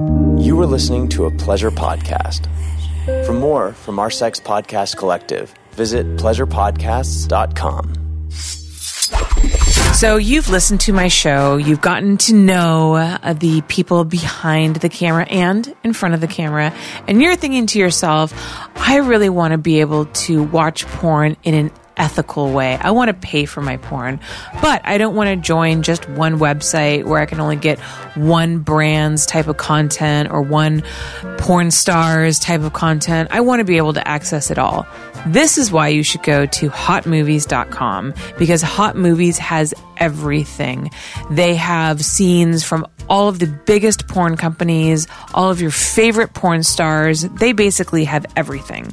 You are listening to a pleasure podcast. For more from our Sex Podcast Collective, visit pleasurepodcasts.com. So you've listened to my show. You've gotten to know uh, the people behind the camera and in front of the camera. And you're thinking to yourself, I really want to be able to watch porn in an ethical way. I want to pay for my porn, but I don't want to join just one website where I can only get one brand's type of content or one porn star's type of content. I want to be able to access it all. This is why you should go to hotmovies.com because Hot Movies has everything. They have scenes from all of the biggest porn companies, all of your favorite porn stars. They basically have everything.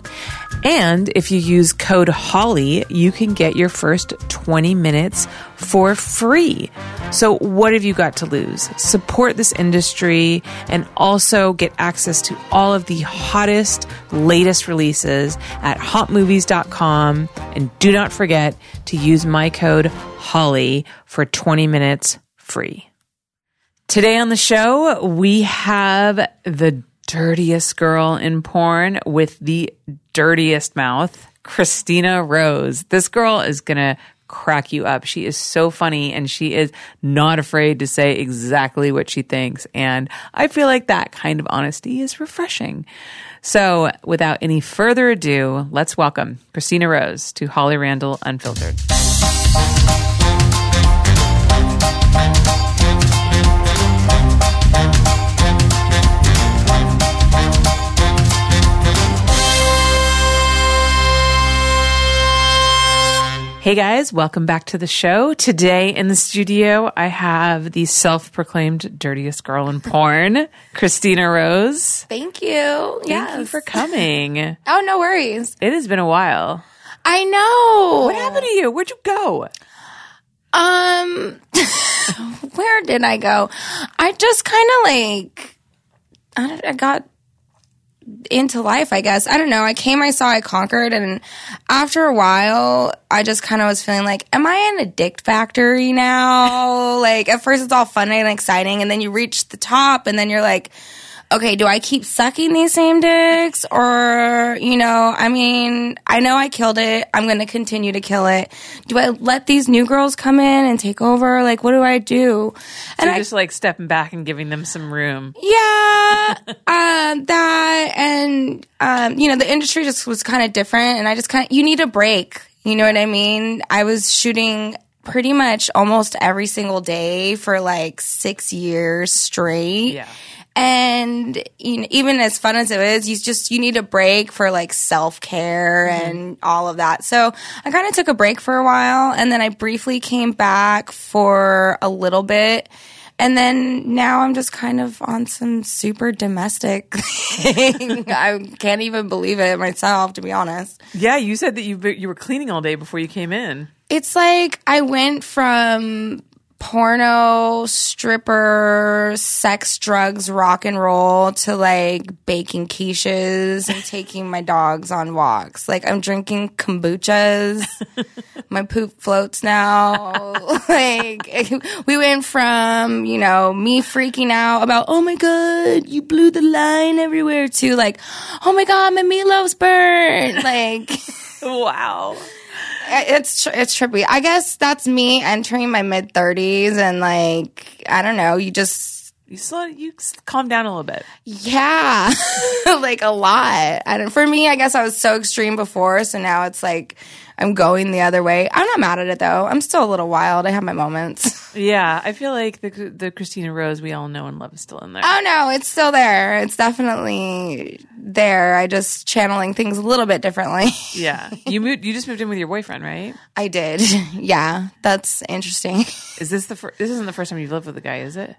And if you use code HOLLY, you can get your first 20 minutes for free. So, what have you got to lose? Support this industry and also get access to all of the hottest, latest releases at hotmovies.com. And do not forget to use my code HOLLY for 20 minutes free. Today on the show, we have the dirtiest girl in porn with the dirtiest mouth, Christina Rose. This girl is going to crack you up. She is so funny and she is not afraid to say exactly what she thinks. And I feel like that kind of honesty is refreshing. So without any further ado, let's welcome Christina Rose to Holly Randall Unfiltered. Hey guys, welcome back to the show. Today in the studio, I have the self proclaimed dirtiest girl in porn, Christina Rose. Thank you. Thank you for coming. Oh, no worries. It has been a while. I know. What happened to you? Where'd you go? Um, where did I go? I just kind of like, I, I got into life, I guess. I don't know. I came, I saw, I conquered. And after a while, I just kind of was feeling like, am I in a dick factory now? like, at first it's all fun and exciting. And then you reach the top and then you're like, okay, do I keep sucking these same dicks? Or, you know, I mean, I know I killed it. I'm going to continue to kill it. Do I let these new girls come in and take over? Like, what do I do? So And you're I, just like stepping back and giving them some room. yeah, um, that and um, you know, the industry just was kind of different, and I just kind of you need a break. You know what I mean? I was shooting pretty much almost every single day for like six years straight. Yeah. And you know, even as fun as it is, you just you need a break for like self care mm-hmm. and all of that. So I kind of took a break for a while, and then I briefly came back for a little bit. And then now I'm just kind of on some super domestic thing. I can't even believe it myself, to be honest. Yeah, you said that you you were cleaning all day before you came in. It's like I went from porno, stripper, sex, drugs, rock and roll to like baking quiches and taking my dogs on walks. Like I'm drinking kombuchas. my poop floats now. like we went from, you know, me freaking out about, oh my God, you blew the line everywhere to like, oh my God, my meatloaf's burnt. Like, Wow. It's it's trippy. I guess that's me entering my mid thirties, and like I don't know, you just You slow you calm down a little bit. yeah, like a lot. And for me, I guess I was so extreme before, so now it's like I'm going the other way. I'm not mad at it though. I'm still a little wild. I have my moments. Yeah, I feel like the the Christina Rose we all know and love is still in there. oh no, it's still there. It's definitely there. I just channeling things a little bit differently. yeah, you moved. You just moved in with your boyfriend, right? I did. Yeah, that's interesting. Is this the fir- this isn't the first time you've lived with a guy, is it?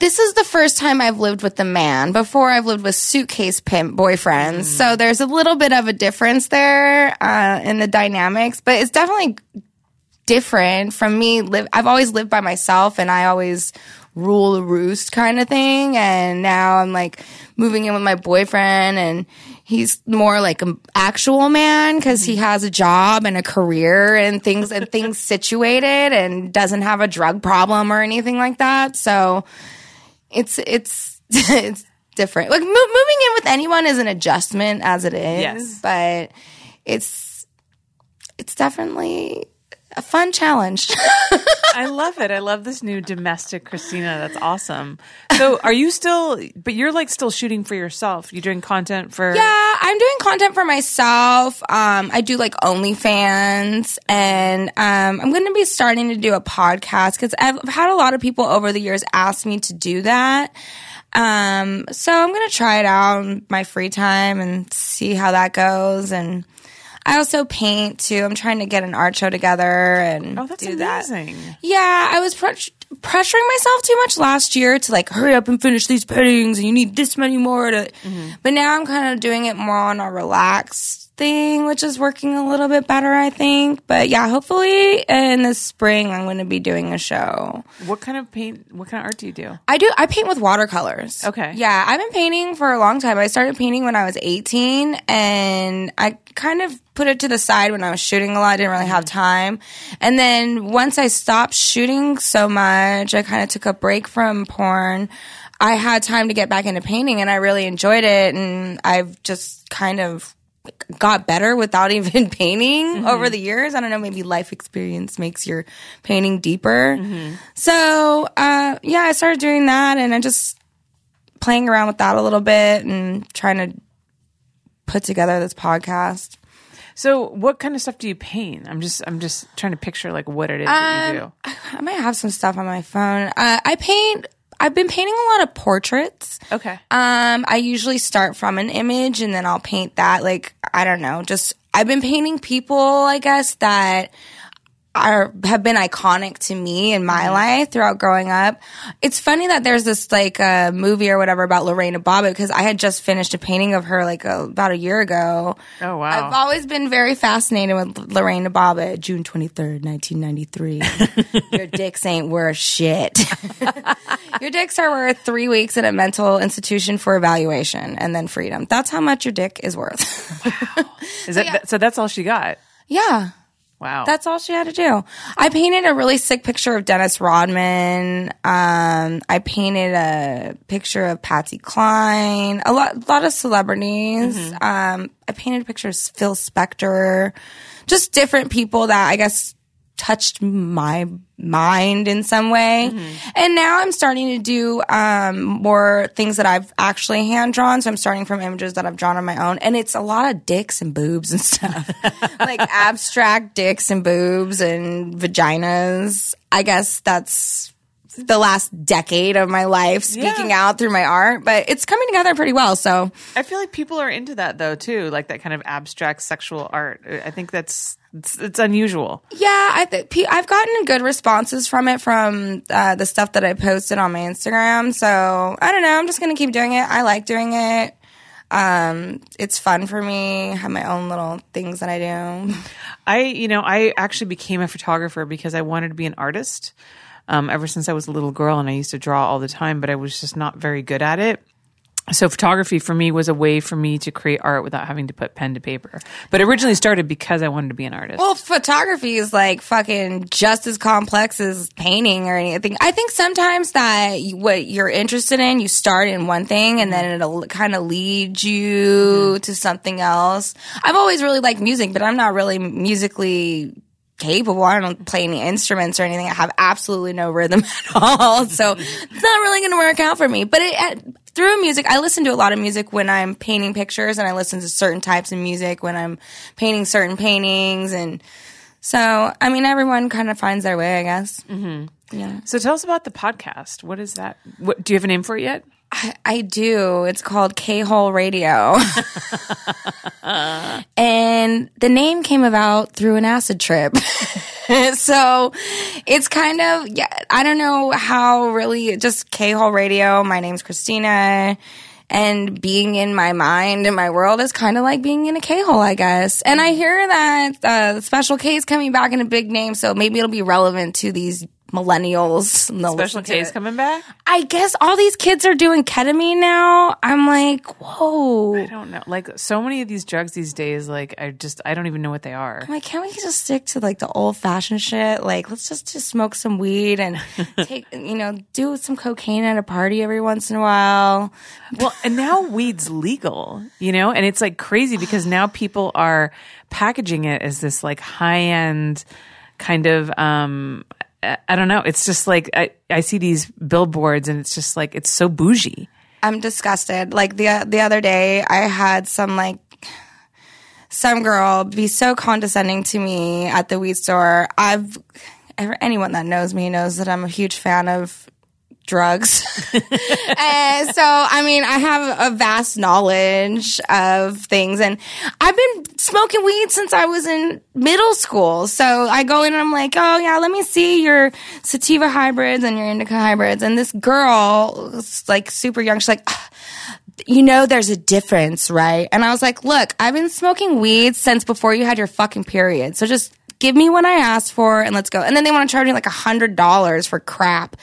This is the first time I've lived with a man. Before I've lived with suitcase pimp boyfriends. So there's a little bit of a difference there uh, in the dynamics, but it's definitely different from me. Live. I've always lived by myself, and I always rule the roost kind of thing. And now I'm like moving in with my boyfriend, and he's more like an actual man because he has a job and a career and things and things situated, and doesn't have a drug problem or anything like that. So it's it's it's different. Like mo- moving in with anyone is an adjustment as it is, Yes. but it's it's definitely a fun challenge. I love it. I love this new domestic Christina. That's awesome. So, are you still? But you're like still shooting for yourself. You're doing content for. Yeah, I'm doing content for myself. Um, I do like OnlyFans, and um, I'm going to be starting to do a podcast because I've had a lot of people over the years ask me to do that. Um, so I'm going to try it out in my free time and see how that goes. And I also paint too. I'm trying to get an art show together and Oh, that's do that. Yeah, I was pr- pressuring myself too much last year to like hurry up and finish these paintings, and you need this many more to. Mm-hmm. But now I'm kind of doing it more on a relaxed thing, which is working a little bit better, I think. But yeah, hopefully in the spring I'm going to be doing a show. What kind of paint? What kind of art do you do? I do. I paint with watercolors. Okay. Yeah, I've been painting for a long time. I started painting when I was 18, and I kind of put it to the side when I was shooting a lot. I didn't really have mm-hmm. time. And then once I stopped shooting so much, I kind of took a break from porn. I had time to get back into painting, and I really enjoyed it. And I've just kind of got better without even painting over the years. I don't know, maybe life experience makes your painting deeper. So, uh, yeah, I started doing that and I just playing around with that a little bit and trying to put together this podcast. So, what kind of stuff do you paint? I'm just, I'm just trying to picture like what it is that you do. I might have some stuff on my phone. Uh, I paint, I've been painting a lot of portraits. Okay. Um, I usually start from an image and then I'll paint that. Like, I don't know, just I've been painting people, I guess, that are have been iconic to me in my life throughout growing up. It's funny that there's this like uh, movie or whatever about Lorena Bobbitt because I had just finished a painting of her like uh, about a year ago. Oh, wow. I've always been very fascinated with Lorena Bobbitt. June twenty third, nineteen ninety three. Your dicks ain't worth shit. your dicks are worth three weeks in a mental institution for evaluation and then freedom. That's how much your dick is worth. wow! Is that, that so? That's all she got. yeah. Wow. That's all she had to do. I painted a really sick picture of Dennis Rodman. Um, I painted a picture of Patsy Cline. A lot, a lot of celebrities. Um, I painted a picture of Phil Spector. Just different people that I guess touched my mind in some way. And now I'm starting to do um, more things that I've actually hand drawn. So I'm starting from images that I've drawn on my own. And it's a lot of dicks and boobs and stuff. like abstract dicks and boobs and vaginas. I guess that's the last decade of my life speaking Yeah. out through my art, but it's coming together pretty well. So I feel like people are into that though too, like that kind of abstract sexual art. I think that's it's, it's unusual. Yeah, I think I've gotten good responses from it from uh, the stuff that I posted on my Instagram. So I don't know. I'm just gonna keep doing it. I like doing it. Um, it's fun for me. I have my own little things that I do. I, you know, I actually became a photographer because I wanted to be an artist. Um, ever since I was a little girl, and I used to draw all the time, but I was just not very good at it. So photography for me was a way for me to create art without having to put pen to paper. But originally started because I wanted to be an artist. Well, photography is like fucking just as complex as painting or anything. I think sometimes that you- what you're interested in, you start in one thing and then it'll kind of lead you to something else. I've always really liked music, but I'm not really musically capable. I don't play any instruments or anything. I have absolutely no rhythm at all. So it's not really going to work out for me. But it, through music, I listen to a lot of music when I'm painting pictures and I listen to certain types of music when I'm painting certain paintings. And so, I mean, everyone kind of finds their way, I guess. Mm-hmm. Yeah. so tell us about the podcast. What is that? What do you have a name for it yet? I, I do. It's called K Hole Radio. and the name came about through an acid trip. so it's kind of, yeah, I don't know how really, just K Hole Radio. My name's Christina. And being in my mind and my world is kind of like being in a K hole, I guess. And I hear that uh, Special K is coming back in a big name, so maybe it'll be relevant to these millennials. and Special K's coming back? I guess all these kids are doing ketamine now. I'm like, whoa. I don't know. Like so many of these drugs these days, like I just I don't even know what they are. I'm like, can't we just stick to like the old fashioned shit? Like, let's just just smoke some weed and take, you know, do some cocaine at a party every once in a while. Well, and now weed's legal, you know, and it's like crazy because now people are packaging it as this like high end kind of um I don't know. It's just like I, I see these billboards and it's just like it's so bougie. I'm disgusted. Like the the other day, I had some like some girl be so condescending to me at the weed store. I've anyone that knows me knows that I'm a huge fan of drugs. and so, I mean, I have a vast knowledge of things and I've been smoking weed since I was in middle school. So I go in and I'm like, oh yeah, let me see your sativa hybrids and your indica hybrids. And this girl, like super young, she's like, "Ah, you know there's a difference, right? And I was like, look, I've been smoking weed since before you had your fucking period. So just give me what I asked for and let's go. And then they want to charge me like a hundred dollars for crap.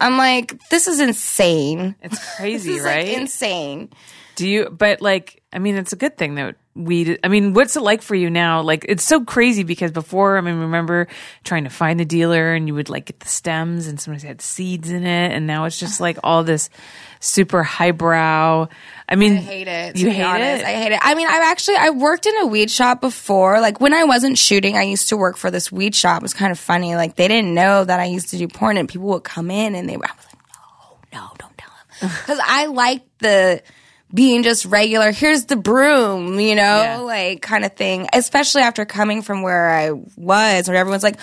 I'm like, this is insane. It's crazy, This is right? like insane. Do you, but like, I mean, it's a good thing that we. I mean, what's it like for you now? Like, it's so crazy because before, I mean, remember trying to find the dealer and you would like get the stems and sometimes had seeds in it. And now it's just like all this super highbrow. I mean, I hate it. You hate honest. it? I hate it. I mean, I've actually I worked in a weed shop before. Like when I wasn't shooting, I used to work for this weed shop. It was kind of funny. Like they didn't know that I used to do porn, and people would come in and they were. I was like, no, no, don't tell them, because I like the being just regular. Here's the broom, you know, Yeah. like kind of thing. Especially after coming from where I was, where everyone's like,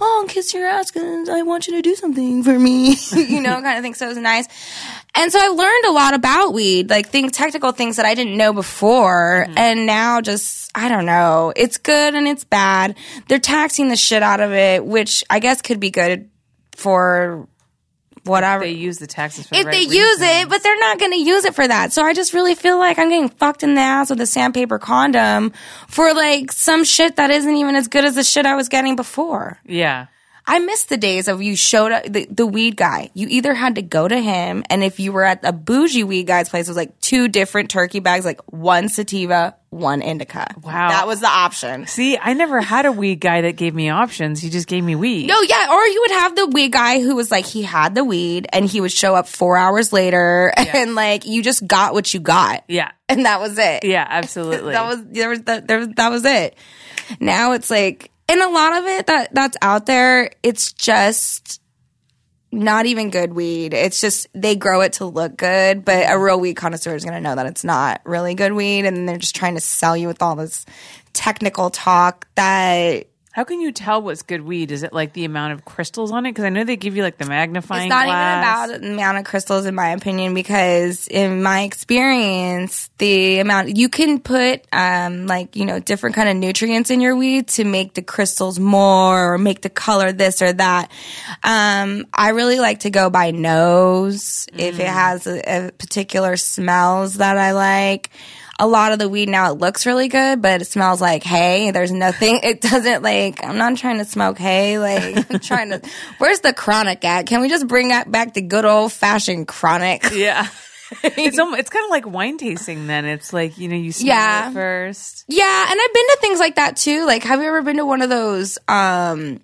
"Oh, kiss your ass, cause I want you to do something for me," you know, kind of thing. So it was nice. And so I learned a lot about weed, like things, technical things that I didn't know before. Mm-hmm. And now just, I don't know. It's good and it's bad. They're taxing the shit out of it, which I guess could be good for whatever. they use the taxes for the if right they use reasons. it, but they're not going to use it for that. So I just really feel like I'm getting fucked in the ass with a sandpaper condom for like some shit that isn't even as good as the shit I was getting before. Yeah. I miss the days of you showed up the, the weed guy. You either had to go to him, and if you were at a bougie weed guy's place, it was like two different turkey bags, like one sativa, one indica. Wow. that was the option. See, I never had a weed guy that gave me options. He just gave me weed. No, yeah, or you would have the weed guy who was like he had the weed, and he would show up four hours later, and like you just got what you got, Yeah. and that was it. Yeah, absolutely. that was there was that there was, that was it. Now it's like, and a lot of it that that's out there, it's just not even good weed. It's just they grow it to look good, but a real weed connoisseur is going to know that it's not really good weed, and they're just trying to sell you with all this technical talk that How can you tell what's good weed? Is it like the amount of crystals on it? Because I know they give you like the magnifying It's not glass. even about the amount of crystals, in my opinion, because in my experience, the amount you can put, um, like you know, different kind of nutrients in your weed to make the crystals more or make the color this or that. Um, I really like to go by nose if it has a, a particular smells that I like. A lot of the weed now it looks really good, but it smells like hay. There's nothing. It doesn't like. I'm not trying to smoke hay. Like I'm trying to. Where's the chronic at? Can we just bring that back the good old fashioned chronic? Yeah. it's almost, it's kind of like wine tasting then. It's like, you know, you smell Yeah. it first. Yeah, and I've been to things like that too. Like, have you ever been to one of those um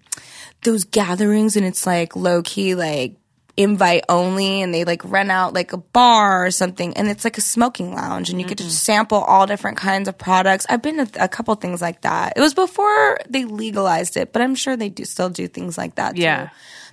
those gatherings and it's like low key like invite only and they like rent out like a bar or something and it's like a smoking lounge and you get to sample all different kinds of products. I've been to a couple things like that. It was before they legalized it, but I'm sure they do still do things like that Yeah. too.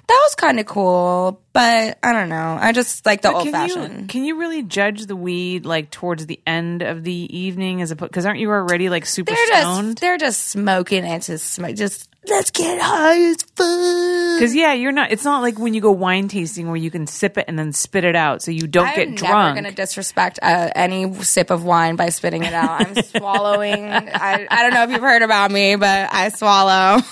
That was kind of cool, but I don't know. I just like the But old can fashioned. you can you really judge the weed like towards the end of the evening as a because aren't you already like super They're stoned? just they're just smoking and just smoke. Just let's get high as fuck. Because yeah, you're not. It's not like when you go wine tasting where you can sip it and then spit it out, so you don't get drunk. I'm get never going to disrespect uh, any sip of wine by spitting it out. I'm swallowing. I, I don't know if you've heard about me, but I swallow.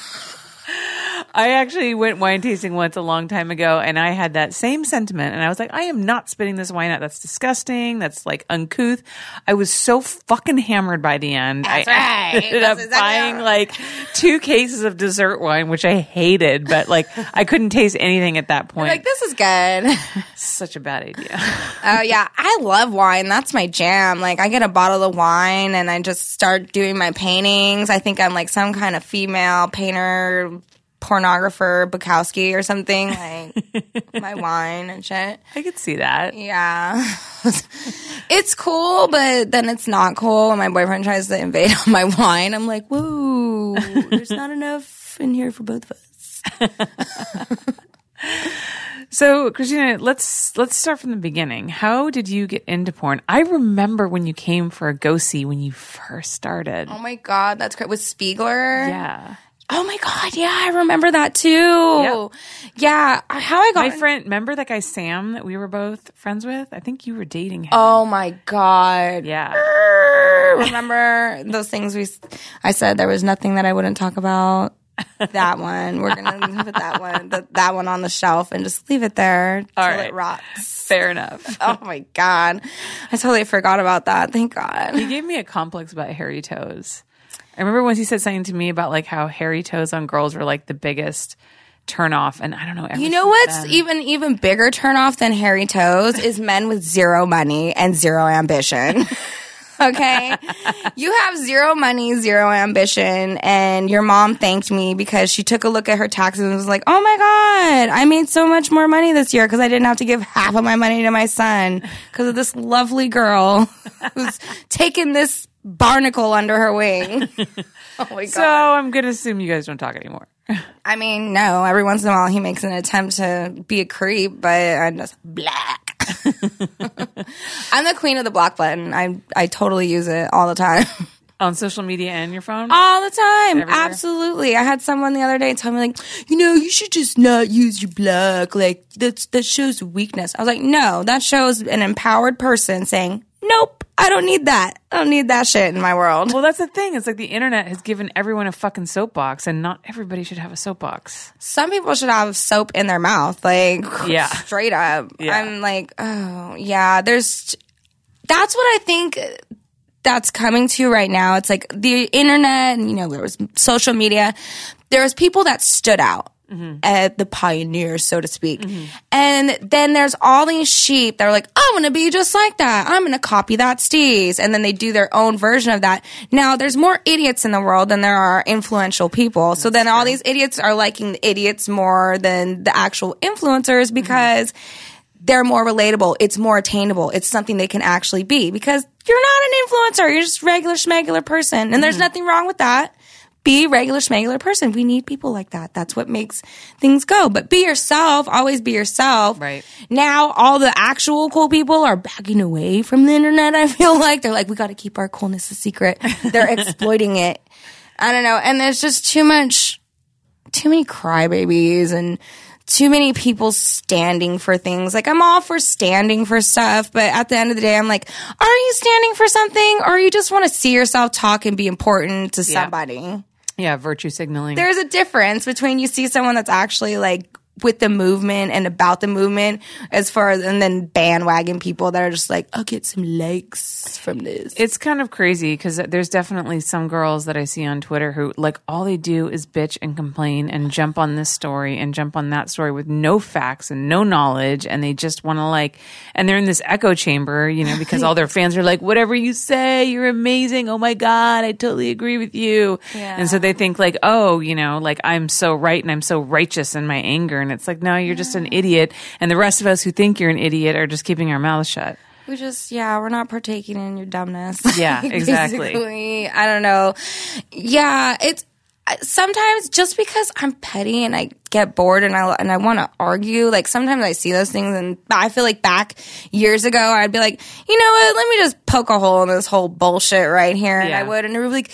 I actually went wine tasting once a long time ago and I had that same sentiment and I was like, I am not spitting this wine out. That's disgusting. That's like uncouth. I was so fucking hammered by the end. That's I right. ended That's up exactly buying like two cases of dessert wine, which I hated, but like I couldn't taste anything at that point. Like this is good. Such a bad idea. Oh yeah, I love wine. That's my jam. Like I get a bottle of wine and I just start doing my paintings. I think I'm like some kind of female painter, pornographer, Bukowski or something. Like my wine and shit. I could see that. Yeah. it's cool, but then it's not cool when my boyfriend tries to invade on my wine. I'm like, whoa, there's not enough in here for both of us. So, Christina, let's let's start from the beginning. How did you get into porn? I remember when you came for a go see when you first started. Oh my god, that's great. With Spiegler? Yeah. Oh my god, yeah, I remember that too. Yeah, how I got My friend, remember that guy Sam that we were both friends with? I think you were dating him. Oh my god. yeah. Remember those things we I said there was nothing that I wouldn't talk about. That one. We're going to put that one that, that one on the shelf and just leave it there All right. it rots. Fair enough. Oh my god. I totally forgot about that. Thank God. He gave me a complex about hairy toes. I remember once he said something to me about like how hairy toes on girls were like the biggest turn off, and I don't know. You know what's then- even even bigger turn off than hairy toes is men with zero money and zero ambition. okay, you have zero money, zero ambition, and your mom thanked me because she took a look at her taxes and was like, "Oh my god, I made so much more money this year because I didn't have to give half of my money to my son because of this lovely girl who's taken this barnacle under her wing." oh my god. So I'm gonna assume you guys don't talk anymore. I mean, no. Every once in a while, he makes an attempt to be a creep, but I'm just black. I'm the queen of the block button. I I totally use it all the time. On social media and your phone. All the time. Everywhere? Absolutely. I had someone the other day tell me like, you know, you should just not use your block. Like that's that shows weakness. I was like, no, that shows an empowered person saying, Nope, I don't need that. I don't need that shit in my world. Well, that's the thing. It's like the internet has given everyone a fucking soapbox, and not everybody should have a soapbox. some people should have soap in their mouth, like Yeah. straight up. Yeah. I'm like, oh yeah, there's. That's what I think. That's coming to right now. It's like the internet, and you know, there was social media. There was people that stood out. At the pioneers, so to speak. Mm-hmm. And then there's all these sheep that are like, I'm gonna be just like that. I'm gonna copy that steez. And then they do their own version of that. Now there's more idiots in the world than there are influential people. so then all these idiots are liking the idiots more than the actual influencers mm-hmm. because they're more relatable. It's more attainable. It's something they can actually be because you're not an influencer. You're just a regular schmegular person. And there's nothing wrong with that. Be a regular schmegular person. We need people like that. That's what makes things go. But be yourself. Always be yourself. Right. Now all the actual cool people are backing away from the internet. I feel like they're like, we got to keep our coolness a secret. They're exploiting it. I don't know. And there's just too much too many crybabies and too many people standing for things. Like I'm all for standing for stuff, but at the end of the day, I'm like, are you standing for something or you just want to see yourself talk and be important to Yeah. somebody? Yeah, virtue signaling. There's a difference between you see someone that's actually like with the movement and about the movement as far as and then bandwagon people that are just like, I'll get some likes from this. It's kind of crazy because there's definitely some girls that I see on Twitter who like all they do is bitch and complain and jump on this story and jump on that story with no facts and no knowledge and they just want to like and they're in this echo chamber, you know, because all their fans are like, whatever you say, you're amazing. Oh my god, I totally agree with you. Yeah. And so they think like, oh, you know, like I'm so right and I'm so righteous in my anger, and it's like, no, you're just an idiot, and the rest of us who think you're an idiot are just keeping our mouths shut. We just, yeah, we're not partaking in your dumbness. Yeah, exactly. I don't know. Yeah, it's sometimes just because I'm petty and I get bored and I and I want to argue. Like sometimes I see those things and I feel like back years ago I'd be like, you know what? Let me just poke a hole in this whole bullshit right here, and I would. And it would be like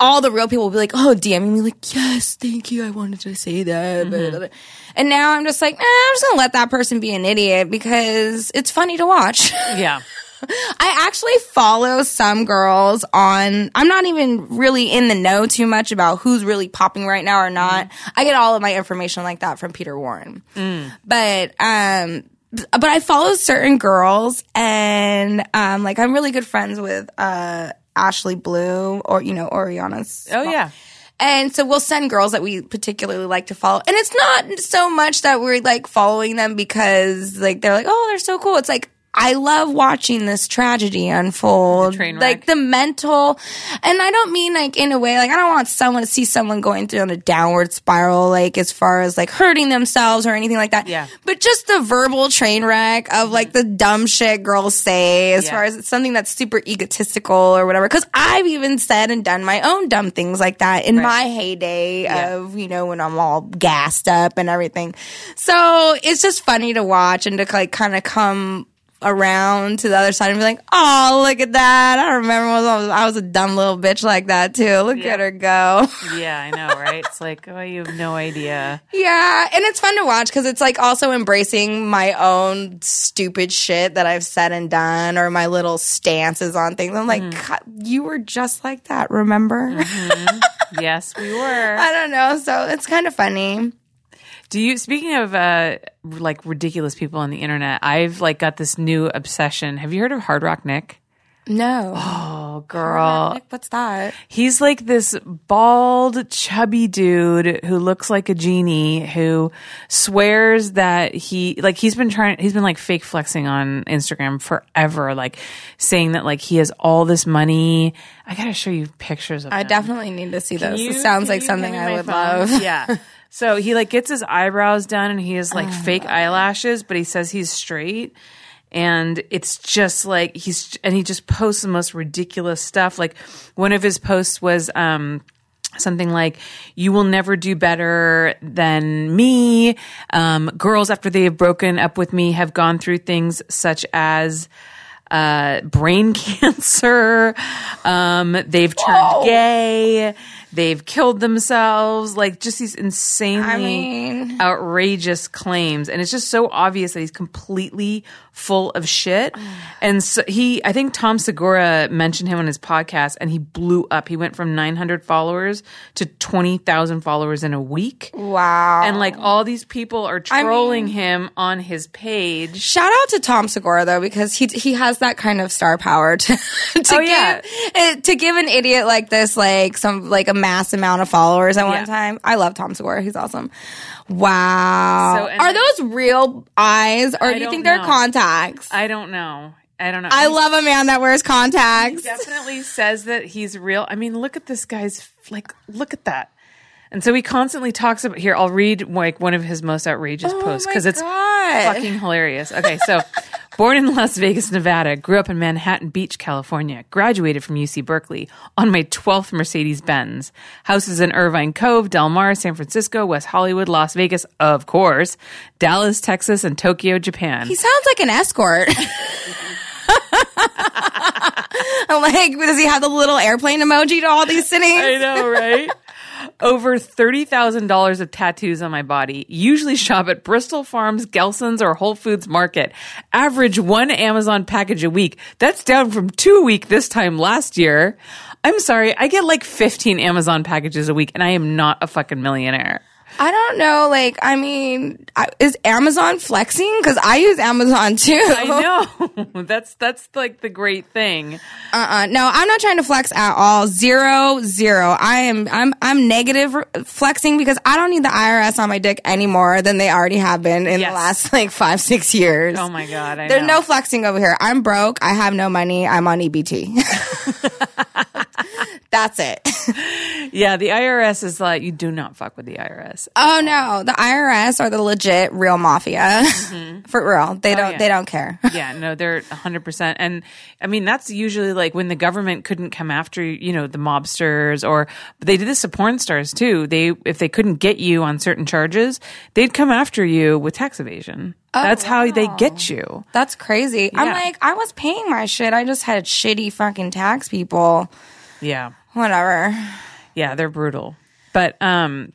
all the real people would be like, oh, DMing me like, yes, thank you. I wanted to say that. Mm-hmm. blah. And now I'm just like, nah, I'm just gonna let that person be an idiot because it's funny to watch. Yeah. I actually follow some girls on. I'm not even really in the know too much about who's really popping right now or not. I get all of my information like that from Peter Warren. But um, but I follow certain girls, and um, like I'm really good friends with uh Ashley Blue or you know Oriana's. Oh yeah. And so we'll send girls that we particularly like to follow. And it's not so much that we're like following them because like they're like, oh, they're so cool. It's like, I love watching this tragedy unfold. wreck. Like the mental, and I don't mean like in a way, like I don't want someone to see someone going through on a downward spiral, like as far as like hurting themselves or anything like that. Yeah. But just the verbal train wreck of mm-hmm. like the dumb shit girls say as Yeah. far as it's something that's super egotistical or whatever. Cause I've even said and done my own dumb things like that in my heyday Yeah. of, you know, when I'm all gassed up and everything. So it's just funny to watch and to like kind of come around to the other side and be like, oh, look at that. I remember when I was, I was a dumb little bitch like that too. Look Yeah. at her go. Yeah, I know, right? It's like, oh, you have no idea. Yeah, and it's fun to watch because it's like also embracing my own stupid shit that I've said and done, or my little stances on things. I'm like, God, you were just like that, remember? Yes, we were. I don't know, so it's kind of funny. Do you speaking of uh like ridiculous people on the internet, I've like got this new obsession. Have you heard of Hard Rock Nick? No, Oh girl. Nick, what's that? He's like this bald, chubby dude who looks like a genie who swears that he, like, he's been trying, he's been like fake flexing on Instagram forever, like saying that like he has all this money. I gotta show you pictures of I him. definitely need to see those. You- it sounds like something I would phone? love. Yeah. So he like gets his eyebrows done and he has Oh, like fake eyelashes, but he says he's straight. And it's just like he's and he just posts the most ridiculous stuff. Like one of his posts was um something like you will never do better than me. Um, girls after they have broken up with me have gone through things such as uh, brain cancer. Um, they've turned gay they've killed themselves like just these insanely I mean- outrageous claims. And it's just so obvious that he's completely full of shit. And so he i think tom segura mentioned him on his podcast and he blew up. He went from 900 followers to 20000 followers in a week. Wow. and like all these people are I trolling mean- him on his page. Shout out to Tom Segura though, because he he has that kind of star power to to Oh, yeah. give eh, to give an idiot like this like some like a mass amount of followers at Yeah. one time. I love Tom Segura; he's awesome. Wow, So, are those real eyes, or I do you think they're contacts? I, don't know i don't know I love a man that wears contacts. definitely says that he's real. I mean, look at this guy's like, look at that. And so he constantly talks about here. I'll read like one of his most outrageous oh posts Oh my because it's fucking hilarious. Okay, so born in Las Vegas, Nevada, grew up in Manhattan Beach, California, graduated from UC Berkeley on my 12th Mercedes Benz. Houses in Irvine Cove, Del Mar, San Francisco, West Hollywood, Las Vegas, of course, Dallas, Texas, and Tokyo, Japan. He sounds like an escort. I'm like, does he have the little airplane emoji to all these cities? I know, right? Over $30,000 of tattoos on my body. Usually shop at Bristol Farms, Gelson's, or Whole Foods Market. Average one Amazon package a week. That's down from two a week this time last year. I'm sorry, I get like 15 Amazon packages a week and I am not a fucking millionaire. I don't know. Like, I mean, is Amazon flexing? Because I use Amazon too. I know. that's that's like the great thing. Uh-uh. No, I'm not trying to flex at all. Zero, zero. I am. I'm. I'm negative flexing because I don't need the IRS on my dick any more than they already have been in Yes. the last like five, six years. Oh my god, I There's know. no flexing over here. I'm broke. I have no money. I'm on EBT. That's it. Yeah, the IRS is like you do not fuck with the IRS. Oh no, the IRS are the legit real mafia. For real, they don't. Mm-hmm. Oh, yeah. They don't care. yeah, no, they're 100%. And I mean, that's usually like when the government couldn't come after, you know, the mobsters or they did this to porn stars too. They, if they couldn't get you on certain charges, they'd come after you with tax evasion. That's how they get you. That's crazy. I'm like, I was paying my shit. I just had shitty fucking tax people. Yeah. Whatever. Yeah, they're brutal. But, um,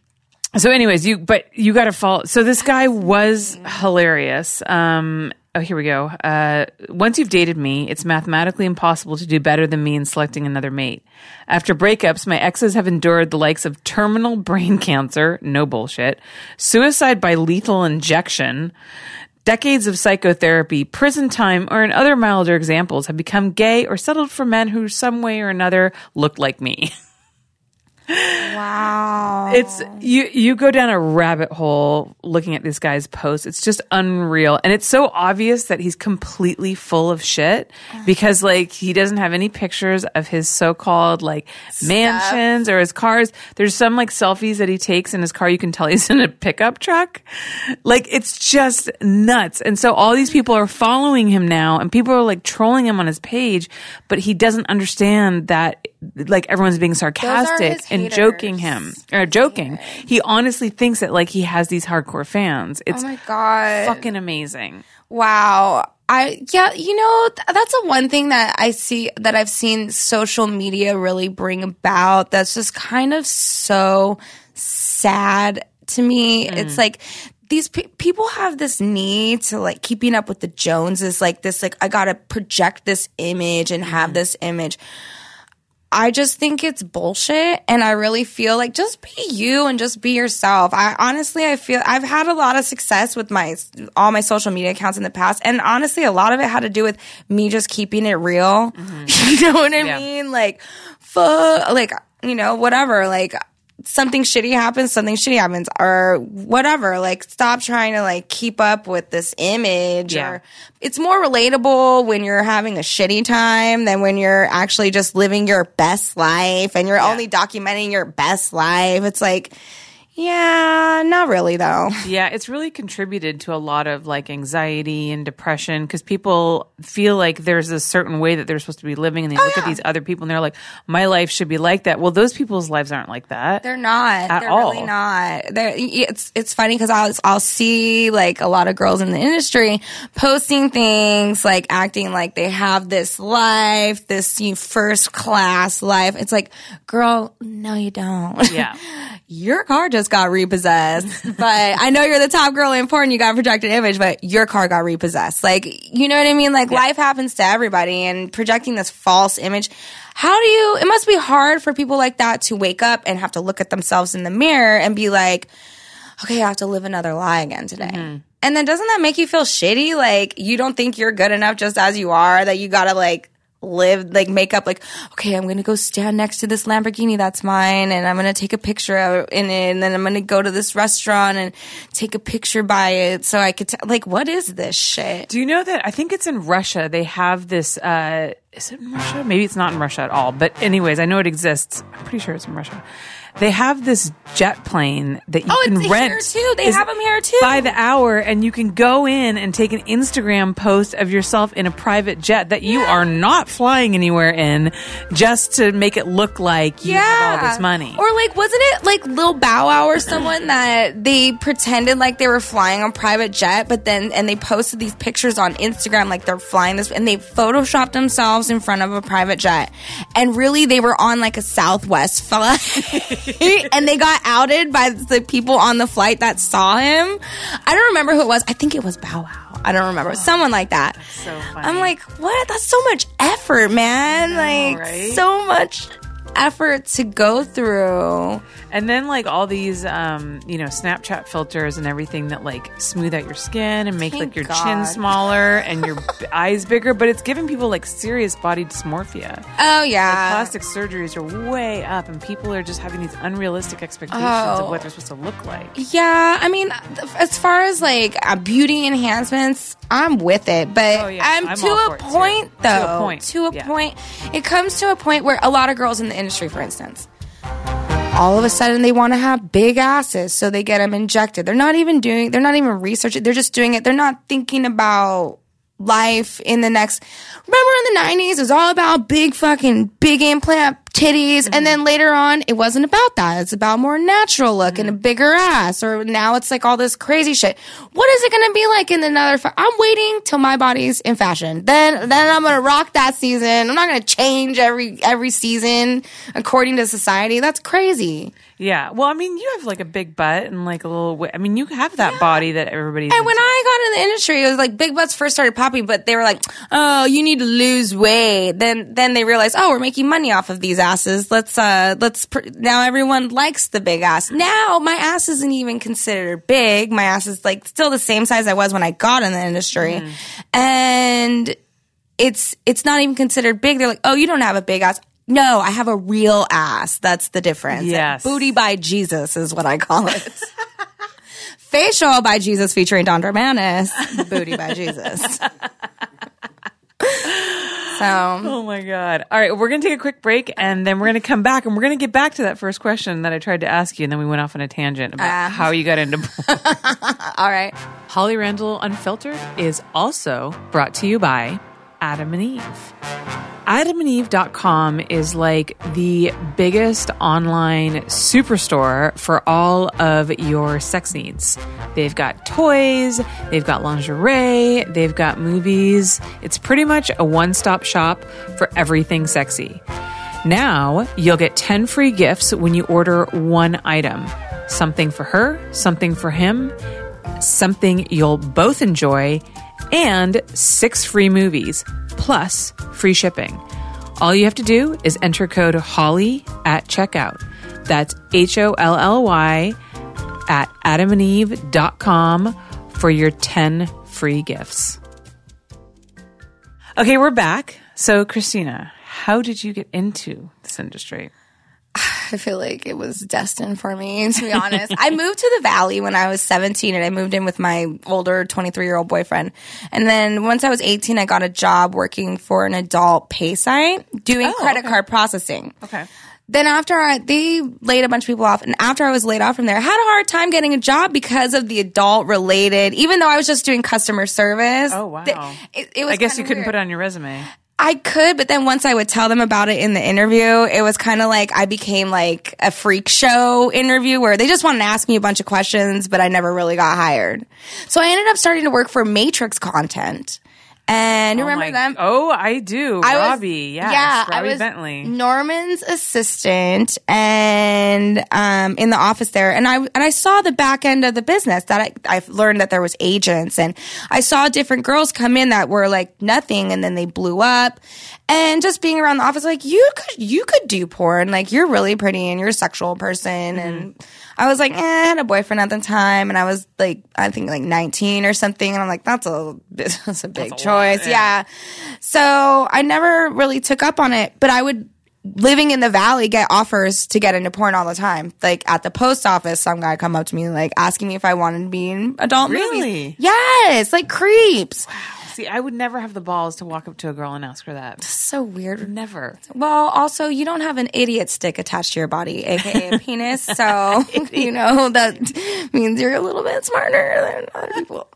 so anyways, you, but you got to fall. So this guy was hilarious. Um, oh, here we go. Uh, once you've dated me, it's mathematically impossible to do better than me in selecting another mate. After breakups, my exes have endured the likes of terminal brain cancer, no bullshit, suicide by lethal injection, decades of psychotherapy, prison time, or in other milder examples, have become gay or settled for men who, some way or another, look like me. Wow. It's you you go down a rabbit hole looking at this guy's post. It's just unreal. And it's so obvious that he's completely full of shit because like he doesn't have any pictures of his so-called like mansions or his cars. There's some like selfies that he takes in his car you can tell he's in a pickup truck. Like it's just nuts. And so all these people are following him now and people are like trolling him on his page, but he doesn't understand that like everyone's being sarcastic and joking him or joking. He honestly thinks that like he has these hardcore fans. Oh it's oh my god. fucking amazing. Wow. I yeah, you know, th- that's a one thing that I see that I've seen social media really bring about that's just kind of so sad to me. Mm. It's like these pe- people have this need to like keeping up with the Joneses, like this like I got to project this image and have mm. this image. I just think it's bullshit. And I really feel like just be you and just be yourself. I honestly, I feel I've had a lot of success with my, all my social media accounts in the past. And honestly, a lot of it had to do with me just keeping it real. you know what I Yeah. mean? Like, fuck, like, you know, whatever. Like, something shitty happens, something shitty happens, or whatever. Like, stop trying to like keep up with this image. Yeah. Or it's more relatable when you're having a shitty time than when you're actually just living your best life and you're only documenting your best life. It's like, yeah, not really though. Yeah, it's really contributed to a lot of like anxiety and depression because people feel like there's a certain way that they're supposed to be living and they oh, look at these other people and they're like, my life should be like that. Well, those people's lives aren't like that. They're not. At They're all. really not. They're, it's it's funny because I'll I'll see like a lot of girls in the industry posting things like acting like they have this life, this you know, first class life. It's like, girl, no, you don't. yeah. Your car just got repossessed, but I know you're the top girl in porn. You got a projected image, but your car got repossessed. Like, you know what I mean? Like, life happens to everybody, and projecting this false image. How do you? It must be hard for people like that to wake up and have to look at themselves in the mirror and be like, okay, I have to live another lie again today. Mm-hmm. And then doesn't that make you feel shitty? Like you don't think you're good enough just as you are, that you gotta like live, like make up, like, okay, I'm gonna go stand next to this Lamborghini that's mine and I'm gonna take a picture in it and then I'm gonna go to this restaurant and take a picture by it so I could, t- like, what is this shit? Do you know that I think it's in Russia? They have this. Uh, is it in Russia? Maybe it's not in Russia at all. But anyways, I know it exists. I'm pretty sure it's in Russia. They have this jet plane that you Oh, can it's here rent. too. They Is- them here too. by the hour, and you can go in and take an Instagram post of yourself in a private jet that you are not flying anywhere in, just to make it look like you have all this money. Or like, wasn't it like Lil Bow Wow or someone that they pretended like they were flying on private jet, but then and they posted these pictures on Instagram like they're flying this, and they photoshopped themselves in front of a private jet, and really they were on like a Southwest flight, and they got outed by the people on the flight that saw him. I don't remember who it was. I think it was Bow Wow. I don't remember. Someone like that. So funny. I'm like, what? That's so much effort, man. like, right? so much effort to go through. And then like all these, um, you know, Snapchat filters and everything that like smooth out your skin and make Thank like your God. chin smaller and your eyes bigger, but it's giving people like serious body dysmorphia. Oh yeah. Plastic surgeries are way up, and people are just having these unrealistic expectations Oh. of what they're supposed to look like. yeah, I mean, as far as like uh, beauty enhancements, I'm with it, but Oh, yeah. I'm, I'm to a it, too. point To a though. point. To a Yeah. point, it comes to a point where a lot of girls in the industry, for instance, all of a sudden they want to have big asses, so they get them injected. They're not even doing. They're not even researching. They're just doing it. They're not thinking about life in the next. Remember in the '90s, it was all about big fucking big implant titties. And then later on, it wasn't about that. It's about more natural look and a bigger ass. Or now it's like all this crazy shit. What is it going to be like in another? Fa- I'm waiting till my body's in fashion. Then, then I'm going to rock that season. I'm not going to change every every season according to society. That's crazy. Yeah. Well, I mean, you have like a big butt and like a little. I mean, you have that body that everybody's. And when. I got in the industry, it was like big butts first started popping, but they were like, "Oh, you need to lose weight." Then, then they realized, "Oh, we're making money off of these asses. Let's, uh, let's." Pr-. Now everyone likes the big ass. Now my ass isn't even considered big. My ass is like still the same size I was when I got in the industry, and it's it's not even considered big. They're like, "Oh, you don't have a big ass." No, I have a real ass. That's the difference. Yes. Booty by Jesus is what I call it. Facial by Jesus featuring Don Romanis. Booty by Jesus. Oh my god! All right, we're gonna take a quick break, and then we're gonna come back, and we're gonna get back to that first question that I tried to ask you, and then we went off on a tangent about Ah. how you got into. all right. Holly Randall Unfiltered is also brought to you by Adam and Eve. AdamandEve.com is like the biggest online superstore for all of your sex needs. They've got toys, they've got lingerie, they've got movies. It's pretty much a one stop shop for everything sexy. Now you'll get 10 free gifts when you order one item something for her, something for him, something you'll both enjoy, and six free movies, plus free shipping. All you have to do is enter code HOLLY at checkout. That's H O L L Y at adamandeve.com for your 10 free gifts. Okay, we're back. So, Kristina, how did you get into this industry? I feel like it was destined for me, to be honest. I moved to the Valley when I was 17 and I moved in with my older 23 year old boyfriend. And then once I was 18, I got a job working for an adult pay site doing Oh, credit okay. card processing. Okay. Then after I, they laid a bunch of people off, and after I was laid off from there, I had a hard time getting a job because of the adult related. Even though I was just doing customer service. Oh, wow. th- It, it was I guess you couldn't weird. put it on your resume. I could, but then once I would tell them about it in the interview, it was kind of like I became like a freak show interview where they just wanted to ask me a bunch of questions, but I never really got hired. So I ended up starting to work for Matrix Content. And you Oh remember my- them? Oh, I do. I was- Robbie, yes. yeah, Robbie I was Bentley. Norman's assistant and um, in the office there, and I and I saw the back end of the business that I I learned that there was agents, and I saw different girls come in that were like nothing, and then they blew up, and just being around the office, like you could you could do porn, like you're really pretty and you're a sexual person, and I was like, eh, I had a boyfriend at the time, and I was like, I think like 19 or something, and I'm like, that's a that's a big a lot, choice, yeah. yeah. So I never really took up on it, but I would living in the valley get offers to get into porn all the time. Like at the post office, some guy come up to me like asking me if I wanted to be in adult Really? movies. Yes, like creeps. See, I would never have the balls to walk up to a girl and ask her that. So weird. Never. Well, also you don't have an idiot stick attached to your body, aka a penis. So you know that means you're a little bit smarter than other people.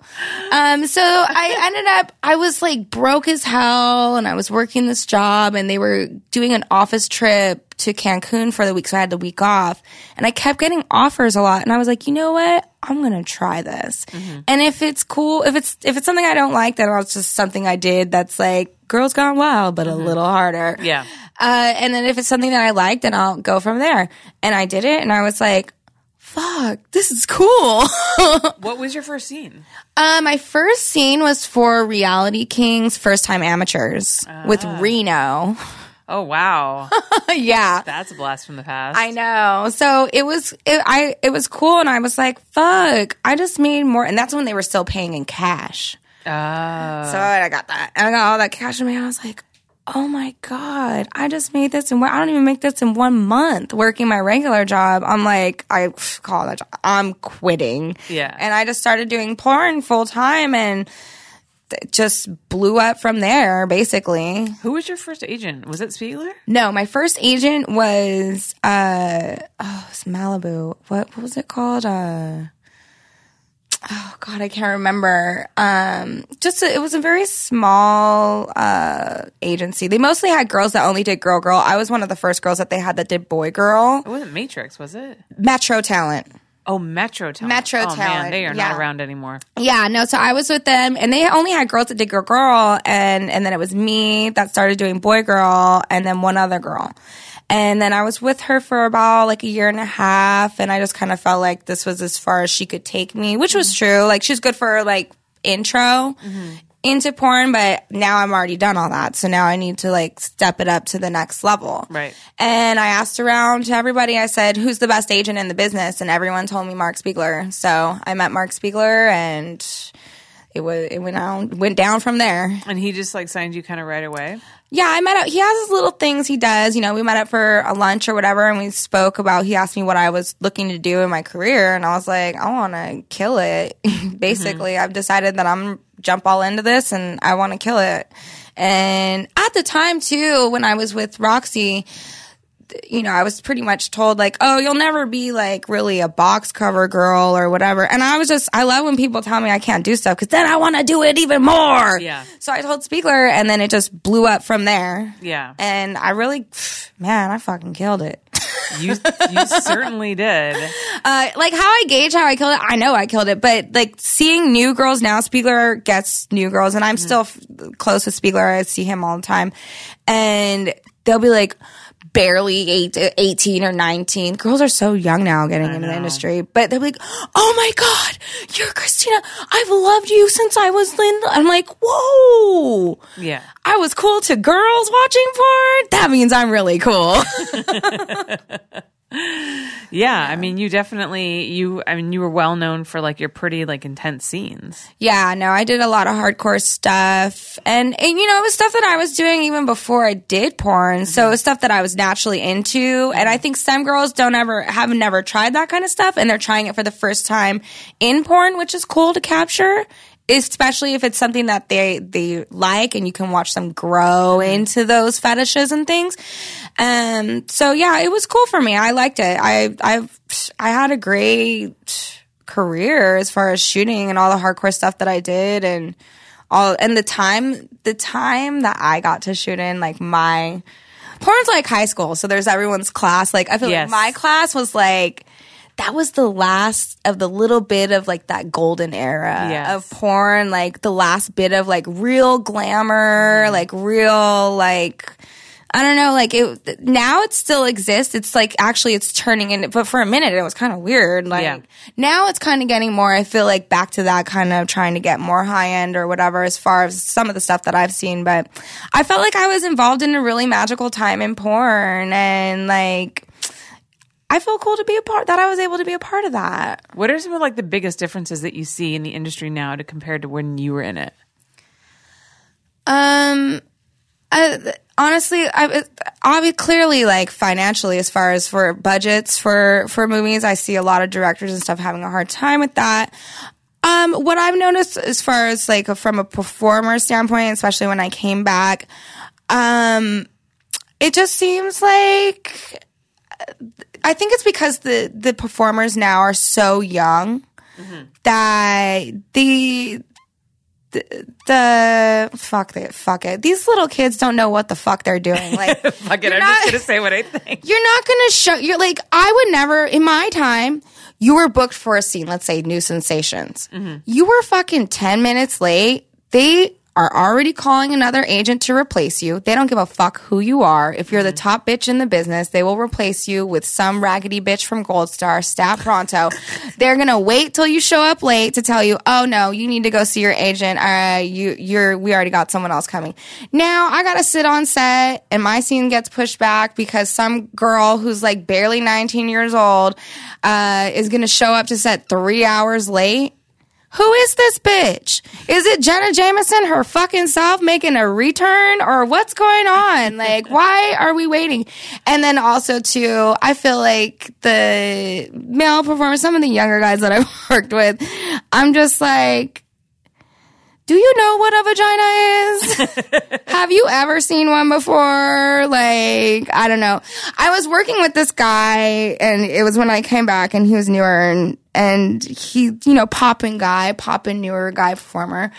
Um, so I ended up I was like broke as hell, and I was working this job, and they were doing an office trip to Cancun for the week, so I had the week off, and I kept getting offers a lot, and I was like, you know what? I'm gonna try this, and if it's cool, if it's if it's something I don't like, then it's just something I did that's like Girls Gone Wild, but a little harder. Yeah. Uh, and then if it's something that I like, then I'll go from there. And I did it, and I was like, "Fuck, this is cool." What was your first scene? uh, my first scene was for Reality Kings First Time Amateurs with Reno. Oh, wow. yeah. That's a blast from the past. I know. So it was it, I it was cool and I was like, "Fuck, I just made more." And that's when they were still paying in cash. Oh. So I got that. I got all that cash in my hand. I was like, oh my God, I just made this and I don't even make this in one month working my regular job. I'm like, I call that job. I'm quitting. Yeah. And I just started doing porn full time and it just blew up from there, basically. Who was your first agent? Was it Spiegler? No, my first agent was, uh, oh, it's Malibu. What, what was it called? Uh, oh god, I can't remember. Um, just a, it was a very small uh, agency. They mostly had girls that only did girl girl. I was one of the first girls that they had that did boy girl. It wasn't Matrix, was it? Metro Talent. Oh, Metro Talent. Metro oh, Man, they are yeah. not around anymore. Yeah, no. So I was with them, and they only had girls that did girl girl, and and then it was me that started doing boy girl, and then one other girl, and then I was with her for about like a year and a half, and I just kind of felt like this was as far as she could take me, which was mm-hmm. true. Like she's good for like intro mm-hmm. Into porn, but now I'm already done all that, so now I need to like step it up to the next level. Right. And I asked around to everybody. I said, "Who's the best agent in the business?" And everyone told me Mark Spiegler. So I met Mark Spiegler, and it was it went down went down from there. And he just like signed you kind of right away. Yeah, I met up. He has his little things he does. You know, we met up for a lunch or whatever, and we spoke about. He asked me what I was looking to do in my career, and I was like, I want to kill it. Basically, mm-hmm. I've decided that I'm jump all into this, and I want to kill it. And at the time too, when I was with Roxy, you know, I was pretty much told like, oh, you'll never be like really a box cover girl or whatever. And I was just, I love when people tell me I can't do stuff because then I want to do it even more. Yeah. So I told Spiegler and then it just blew up from there. Yeah. And I really, man, I fucking killed it. You you certainly did. Uh, like how I gauge how I killed it, I know I killed it, but like seeing new girls now, Spiegler gets new girls, and I'm still f- close with Spiegler. I see him all the time, and they'll be like barely eight, 18 or 19. Girls are so young now getting into the industry, but they're like, oh my God, you're Kristina. I've loved you since I was Linda. I'm like, whoa. Yeah. I was cool to girls watching porn. That means I'm really cool. Yeah, I mean, you definitely you. I mean, you were well known for like your pretty like intense scenes. Yeah, no, I did a lot of hardcore stuff. And, and, you know, it was stuff that I was doing even before I did porn. So mm-hmm. it was stuff that I was naturally into. And I mm-hmm. think some girls don't ever, have never tried that kind of stuff. And they're trying it for the first time in porn, which is cool to capture. Especially if it's something that they, they like and you can watch them grow into those fetishes and things. Um, so yeah, it was cool for me. I liked it. I, I've, I had a great career as far as shooting and all the hardcore stuff that I did and all and the time the time that I got to shoot in like my porn's like high school so there's everyone's class like I feel Yes. like my class was like that was the last of the little bit of like that golden era Yes. of porn like the last bit of like real glamour mm-hmm. like real like I don't know, like it now it still exists. It's like actually it's turning into but for a minute it was kind of weird. Like Yeah. now it's kind of getting more I feel like back to that kind of trying to get more high end or whatever as far as some of the stuff that I've seen, but I felt like I was involved in a really magical time in porn and like I feel cool to be a part that I was able to be a part of that. What are some of like the biggest differences that you see in the industry now to compared to when you were in it? Um, uh, honestly, I, I mean, clearly, like financially, as far as for budgets for for movies, I see a lot of directors and stuff having a hard time with that. Um, what I've noticed as far as like from a performer standpoint, especially when I came back, um, it just seems like I think it's because the the performers now are so young that the the, the fuck it fuck it. These little kids don't know what the fuck they're doing. Like Fuck it, I'm not- just gonna say what I think. you're not gonna show you're like i would never in my time you were booked for a scene let's say new sensations. Mm-hmm. You were fucking 10 minutes late. They are already calling another agent to replace you. They don't give a fuck who you are. If you're the top bitch in the business they will replace you with some raggedy bitch from gold star stat pronto. They're gonna wait till you show up late to tell you oh no you need to go see your agent. Uh you you're we already got someone else coming. Now i gotta sit on set and my scene gets pushed back because some girl who's like barely 19 years old uh is gonna show up to set three hours late who is this bitch? Is it Jenna Jameson, her fucking self, making a return, or what's going on? Like, why are we waiting? And then also too, I feel like the male performers, some of the younger guys that I've worked with, I'm just like, do you know what a vagina is? Have you ever seen one before? Like, I don't know. I was working with this guy and it was when I came back and he was newer and, and he, you know, popping guy, popping newer guy performer.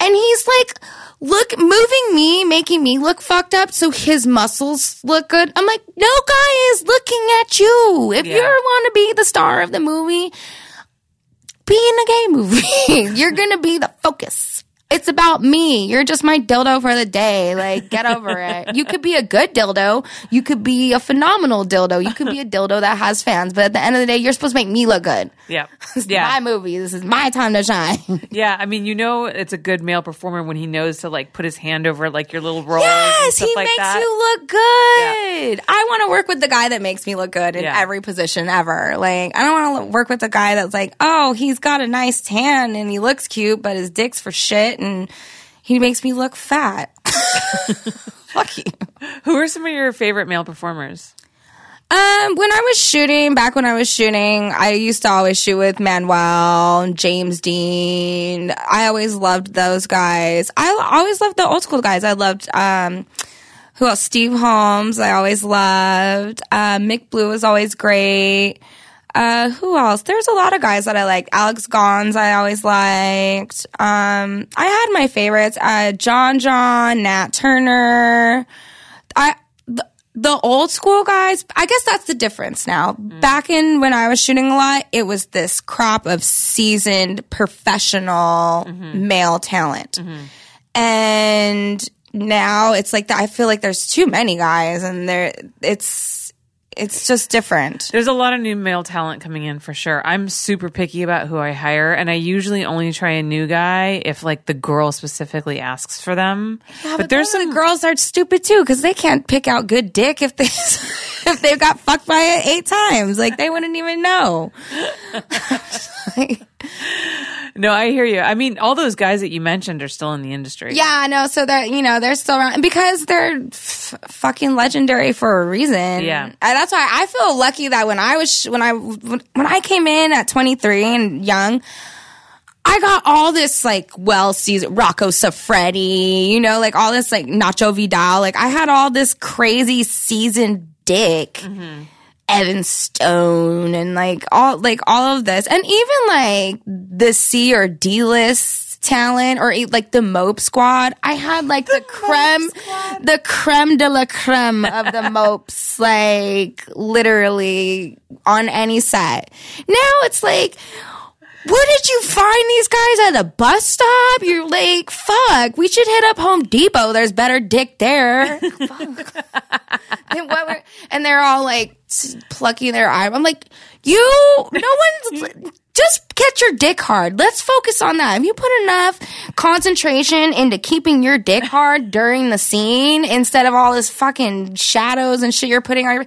And he's like, look, moving me, making me look fucked up so his muscles look good. I'm like, no guy is looking at you. If Yeah. you want to be the star of the movie, be in a gay movie. You're gonna be the focus. It's about me. You're just my dildo for the day. Like, get over it. You could be a good dildo. You could be a phenomenal dildo. You could be a dildo that has fans. But at the end of the day, you're supposed to make me look good. Yeah. This is Yeah. my movie. This is my time to shine. Yeah. I mean, you know, it's a good male performer when he knows to like put his hand over like your little rolls. and Yes, he like makes that. you look good. I want to work with the guy that makes me look good in Yeah. every position ever. Like, I don't want to work with a guy that's like, oh, he's got a nice tan and he looks cute, but his dick's for shit and he makes me look fat. Fuck you. Who are some of your favorite male performers? Um, when I was shooting, back when I was shooting, I used to always shoot with Manuel and James Dean. I always loved those guys. I always loved the old school guys. I loved, um, who else? Steve Holmes, I always loved. Uh, Mick Blue was always great. Uh, who else? There's a lot of guys that I liked. Alex Gonz, I always liked. Um, I had my favorites. Uh, John John, Nat Turner. I, the, the old school guys, I guess that's the difference now. Back in when I was shooting a lot, it was this crop of seasoned professional male talent. And now it's like that. I feel like there's too many guys and there, it's, it's just different. There's a lot of new male talent coming in for sure. I'm super picky about who I hire, and I usually only try a new guy if like the girl specifically asks for them. but, there's some the girls are stupid too because they can't pick out good dick if they if they've got fucked by it eight times. Like they wouldn't even know. No, I hear you. I mean, all those guys that you mentioned are still in the industry. Yeah, I know. So they're you know they're still around because they're f- fucking legendary for a reason. Yeah. and that's why I feel lucky that when I was when I when I came in at 23 and young. I got all this like well seasoned Rocco Siffredi, you know, like all this like Nacho Vidal. Like I had all this crazy seasoned dick. Evan Stone and like all like all of this and even like the C or D list talent or like the Mope Squad. I had like the, creme the creme de la creme of the Mopes like literally on any set. Now it's like where did you find these guys at a bus stop? You're like, fuck, we should hit up Home Depot. There's better dick there. And, were, and they're all like plucking their eye. I'm like, you, no one's, just get your dick hard. Let's focus on that. If you put enough concentration into keeping your dick hard during the scene instead of all this fucking shadows and shit you're putting on your,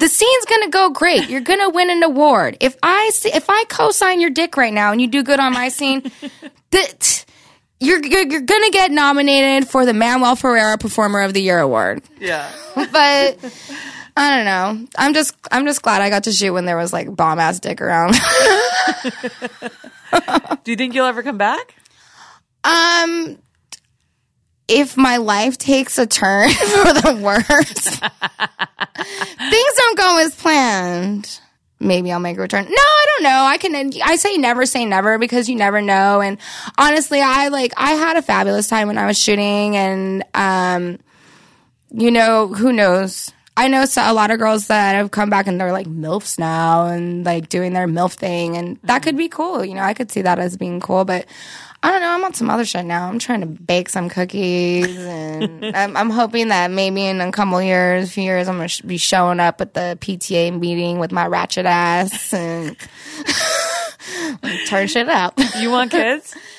the scene's gonna go great. You're gonna win an award. If I see, if I co-sign your dick right now and you do good on my scene, that you're, you're you're gonna get nominated for the Manuel Ferreira Performer of the Year award. Yeah. But I don't know. I'm just I'm just glad I got to shoot when there was like bomb ass dick around. Do you think you'll ever come back? um. If my life takes a turn for the worse, things don't go as planned. Maybe I'll make a return. No, I don't know. I can. I say never say never because you never know. And honestly, I like. I had a fabulous time when I was shooting, and um, you know, who knows? I know so, a lot of girls that have come back and they're like MILFs now and like doing their MILF thing. And that could be cool. You know, I could see that as being cool. But I don't know. I'm on some other shit now. I'm trying to bake some cookies. And I'm, I'm hoping that maybe in a couple years, few years, I'm going to sh- be showing up at the PTA meeting with my ratchet ass and turn shit up. You want kids?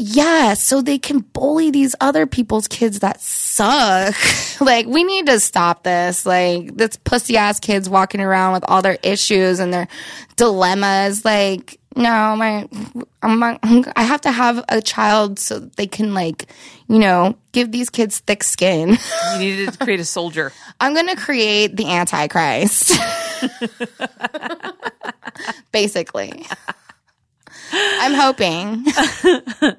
Yeah, so they can bully these other people's kids that suck. like, we need to stop this. Like, this pussy ass kids walking around with all their issues and their dilemmas. Like, no, my, I'm, I have to have a child so they can, like, you know, give these kids thick skin. You needed to create a soldier. I'm gonna create the Antichrist. Basically. I'm hoping.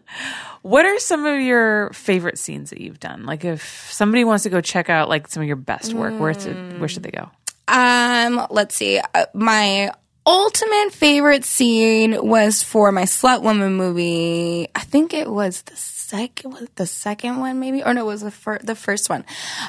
What are some of your favorite scenes that you've done? Like if somebody wants to go check out like some of your best work, where to, where should they go? Um, let's see. Uh, my ultimate favorite scene was for my Slut Woman movie. I think it was the second, was the second one maybe, or no, it was the fir- the first one.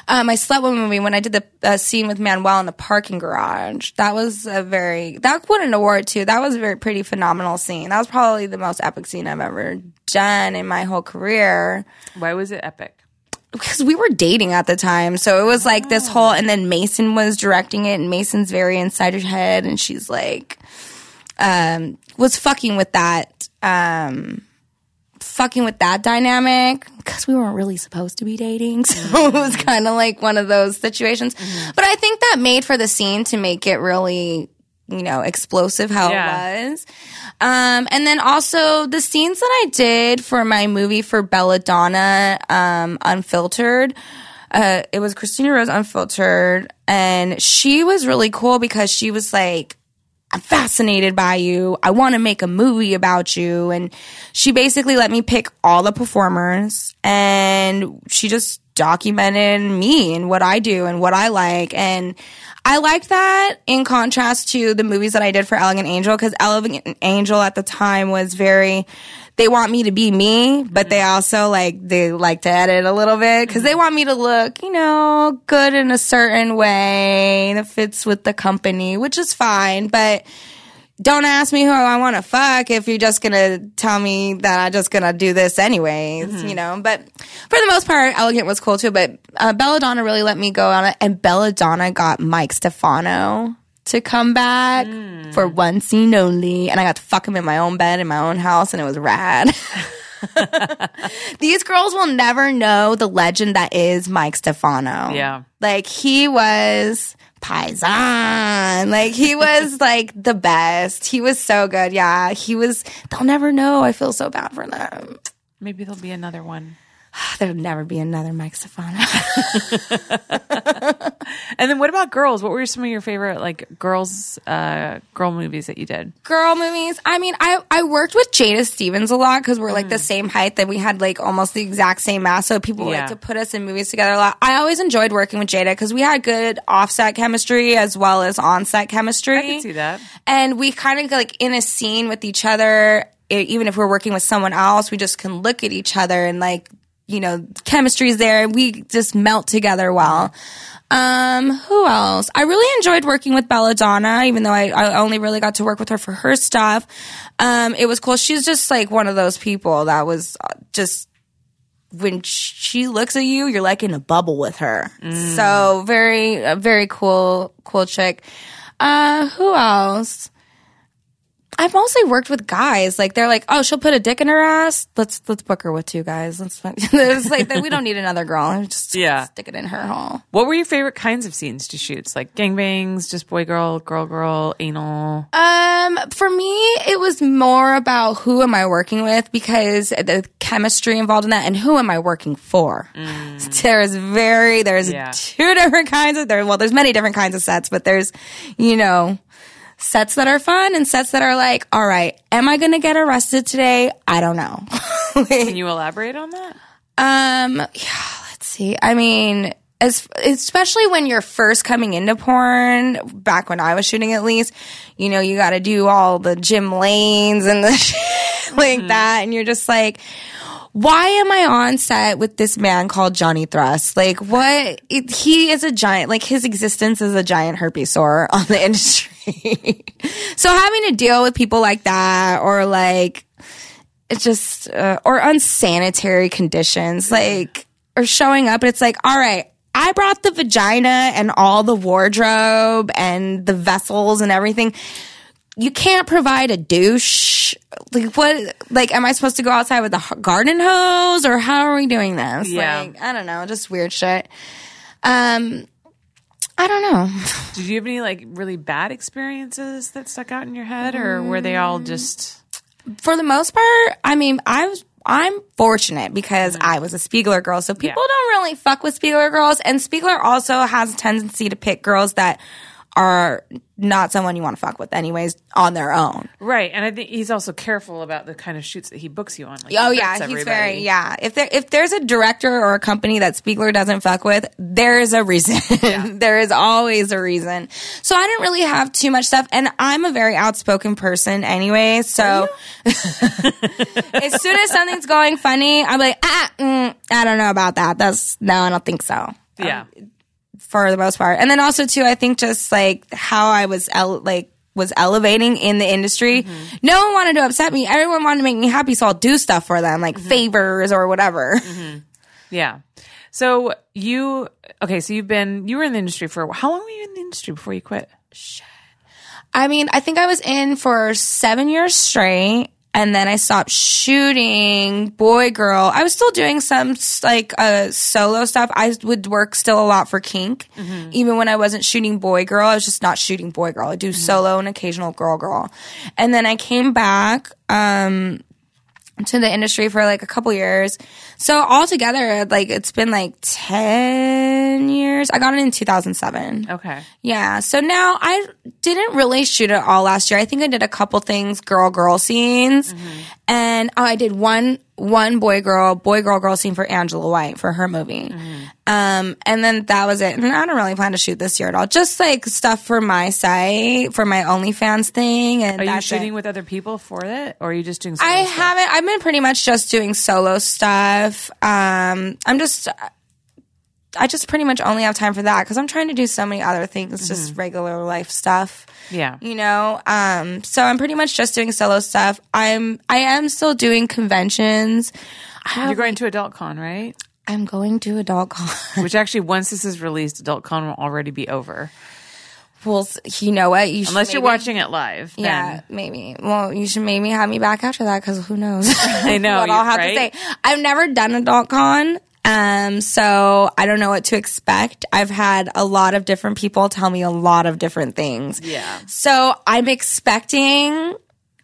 Uh, my Slut Woman movie when I did the uh, scene with Manuel in the parking garage. That was a very that won an award too. That was a very pretty phenomenal scene. That was probably the most epic scene I've ever done in my whole career Why was it epic? Because we were dating at the time. So it was like this whole, and then Mason was directing it, and Mason's very inside her head, and she's like, um, was fucking with that, um, fucking with that dynamic because we weren't really supposed to be dating. So it was kind of like one of those situations. But I think that made for the scene to make it really, you know, explosive how Yeah. it was. Um, and then also the scenes that I did for my movie for Belladonna, um, Unfiltered. Uh, it was Kristina Rose Unfiltered, and she was really cool because she was like, I'm fascinated by you. I want to make a movie about you. And she basically let me pick all the performers and she just documented me and what I do and what I like. And I liked that in contrast to the movies that I did for Elegant Angel because Elegant Angel at the time was very, they want me to be me, but they mm-hmm. also like, they like to edit a little bit because they mm-hmm. want me to look, you know, good in a certain way that fits with the company, which is fine. But don't ask me who I want to fuck if you're just gonna tell me that I'm just gonna do this anyways, you know. But for the most part, Elegant was cool too. But uh, Belladonna really let me go on it, and Belladonna got Mike Stefano to come back for one scene only, and I got to fuck him in my own bed in my own house, and it was rad. These girls will never know the legend that is Mike Stefano. Yeah. Like he was Paisan. Like he was like the best. He was so good. Yeah. He was they'll never know. I feel so bad for them. Maybe there'll be another one. There'll never be another Mike Stefano. And then what about girls? What were some of your favorite like girls uh girl movies that you did? Girl movies. I mean, I, I worked with Jada Stevens a lot because we're like the same height that we had like almost the exact same mass. So people Yeah. like to put us in movies together a lot. I always enjoyed working with Jada because we had good offset chemistry as well as on-set chemistry. I can see that. and we kind of like in a scene with each other even if we're working with someone else we just can look at each other and like you know chemistry's there and we just melt together well um who else i really enjoyed working with belladonna even though I, I only really got to work with her for her stuff um it was cool she's just like one of those people that was uh, just when she looks at you, you're like in a bubble with her. So very, very cool, cool chick. Uh, who else? I've mostly worked with guys. Like they're like, oh, she'll put a dick in her ass. Let's let's book her with two guys. Let's. it's like we don't need another girl. Just Yeah. stick it in her hole. What were your favorite kinds of scenes to shoot? Like gangbangs, just boy girl, girl girl, anal. Um, for me, it was more about who am I working with because the chemistry involved in that, and who am I working for. There is very there's Yeah. two different kinds of there. Well, there's many different kinds of sets, but there's you know sets that are fun and sets that are like, all right, am I going to get arrested today? I don't know. Can you elaborate on that? Um, yeah, let's see. I mean, as especially when you're first coming into porn, back when I was shooting at least, you know, you got to do all the gym lanes and the shit like that, and you're just like. Why am I on set with this man called Johnny Thrust? Like, what? It, he is a giant, like, his existence is a giant herpes sore on the industry. so having to deal with people like that, or like, it's just uh, or unsanitary conditions like or showing up it's like all right i brought the vagina and all the wardrobe and the vessels and everything you can't provide a douche like what like am i supposed to go outside with a garden hose or how are we doing this Yeah. like i don't know just weird shit um i don't know Did you have any like really bad experiences that stuck out in your head, or were they all just? for the most part, I mean, I was I'm fortunate because I was a Spiegler girl. So people Yeah. don't really fuck with Spiegler girls. And Spiegler also has a tendency to pick girls that are not someone you want to fuck with anyways on their own. Right, and I think he's also careful about the kind of shoots that he books you on. Like, Oh he yeah, he's everybody. very yeah. If there if there's a director or a company that Spiegler doesn't fuck with, there's a reason. there is always a reason. So I didn't really have too much stuff, and I'm a very outspoken person anyway. So as soon as something's going funny, I'm like, ah, mm, I don't know about that. That's no, I don't think so. Yeah, For the most part, and then also too, I think just like how I was ele- like was elevating in the industry. Mm-hmm. No one wanted to upset me. Everyone wanted to make me happy, so I'll do stuff for them, like mm-hmm. favors or whatever. Mm-hmm. yeah. So you okay? So you've been you were in the industry for a while. How long were you in the industry before you quit? Shit. I mean, I think I was in for seven years straight. And then I stopped shooting boy girl. I was still doing some like uh, solo stuff. I would work still a lot for Kink, even when I wasn't shooting boy girl. I was just not shooting boy girl. I do solo and occasional girl girl. And then I came back um, to the industry for like a couple years. So altogether, like it's been like ten years. I got it in two thousand seven. Okay. Yeah. So now I didn't really shoot it all last year. I think I did a couple things, girl girl scenes, mm-hmm. and oh, I did one one boy girl boy girl girl scene for Angela White for her movie. Um, and then that was it. And I don't really plan to shoot this year at all. Just like stuff for my site for my OnlyFans thing. And Are you shooting it. with other people for it, or are you just doing? solo I stuff? haven't. I've been pretty much just doing solo stuff. Um, I'm just. I just pretty much only have time for that because I'm trying to do so many other things, just regular life stuff. Yeah. You know, um, so I'm pretty much just doing solo stuff. I'm I am still doing conventions. You're going to Adult Con, right? I'm going to adult con. Which actually, once this is released, Adult Con will already be over. well, you know what? You should Unless you're watching it live. then- Yeah, maybe. Well, you should maybe have me back after that because who knows? I know. what I'll have right? to say. I've never done adult con. Um, so I don't know what to expect. I've had a lot of different people tell me a lot of different things. Yeah. So I'm expecting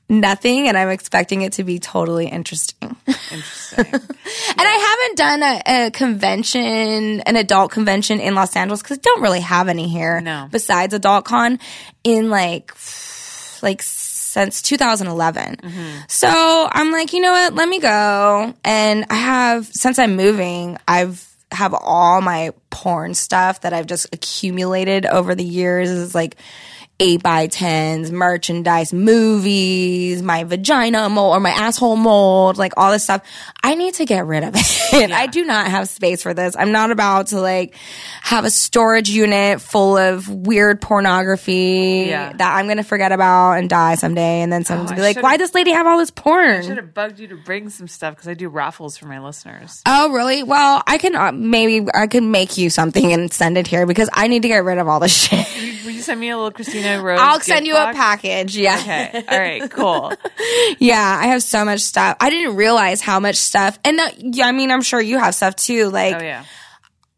nothing and I'm expecting it to be totally interesting. Interesting. And I haven't done a, a convention, an adult convention in Los Angeles because I don't really have any here. No. Besides Adult Con in like, like since 2011. Mm-hmm. So I'm like, you know what? Let me go. And I have, since I'm moving, I've, have all my porn stuff that I've just accumulated over the years is like eight by tens, merchandise, movies, my vagina mold or my asshole mold, like all this stuff. I need to get rid of it. I do not have space for this. I'm not about to like have a storage unit full of weird pornography Yeah. that I'm going to forget about and die someday. And then someone's Oh, gonna be like, why does lady have all this porn? should have bugged you to bring some stuff because I do raffles for my listeners. Oh, really? Well, I can uh, maybe I can make you something and send it here because I need to get rid of all this shit. Will you send me a little Kristina Rose? I'll send you box? a package. Yeah. Okay. All right. Cool. Yeah, I have so much stuff. I didn't realize how much stuff. And yeah, I mean, I'm sure you have stuff too. Like, Oh yeah.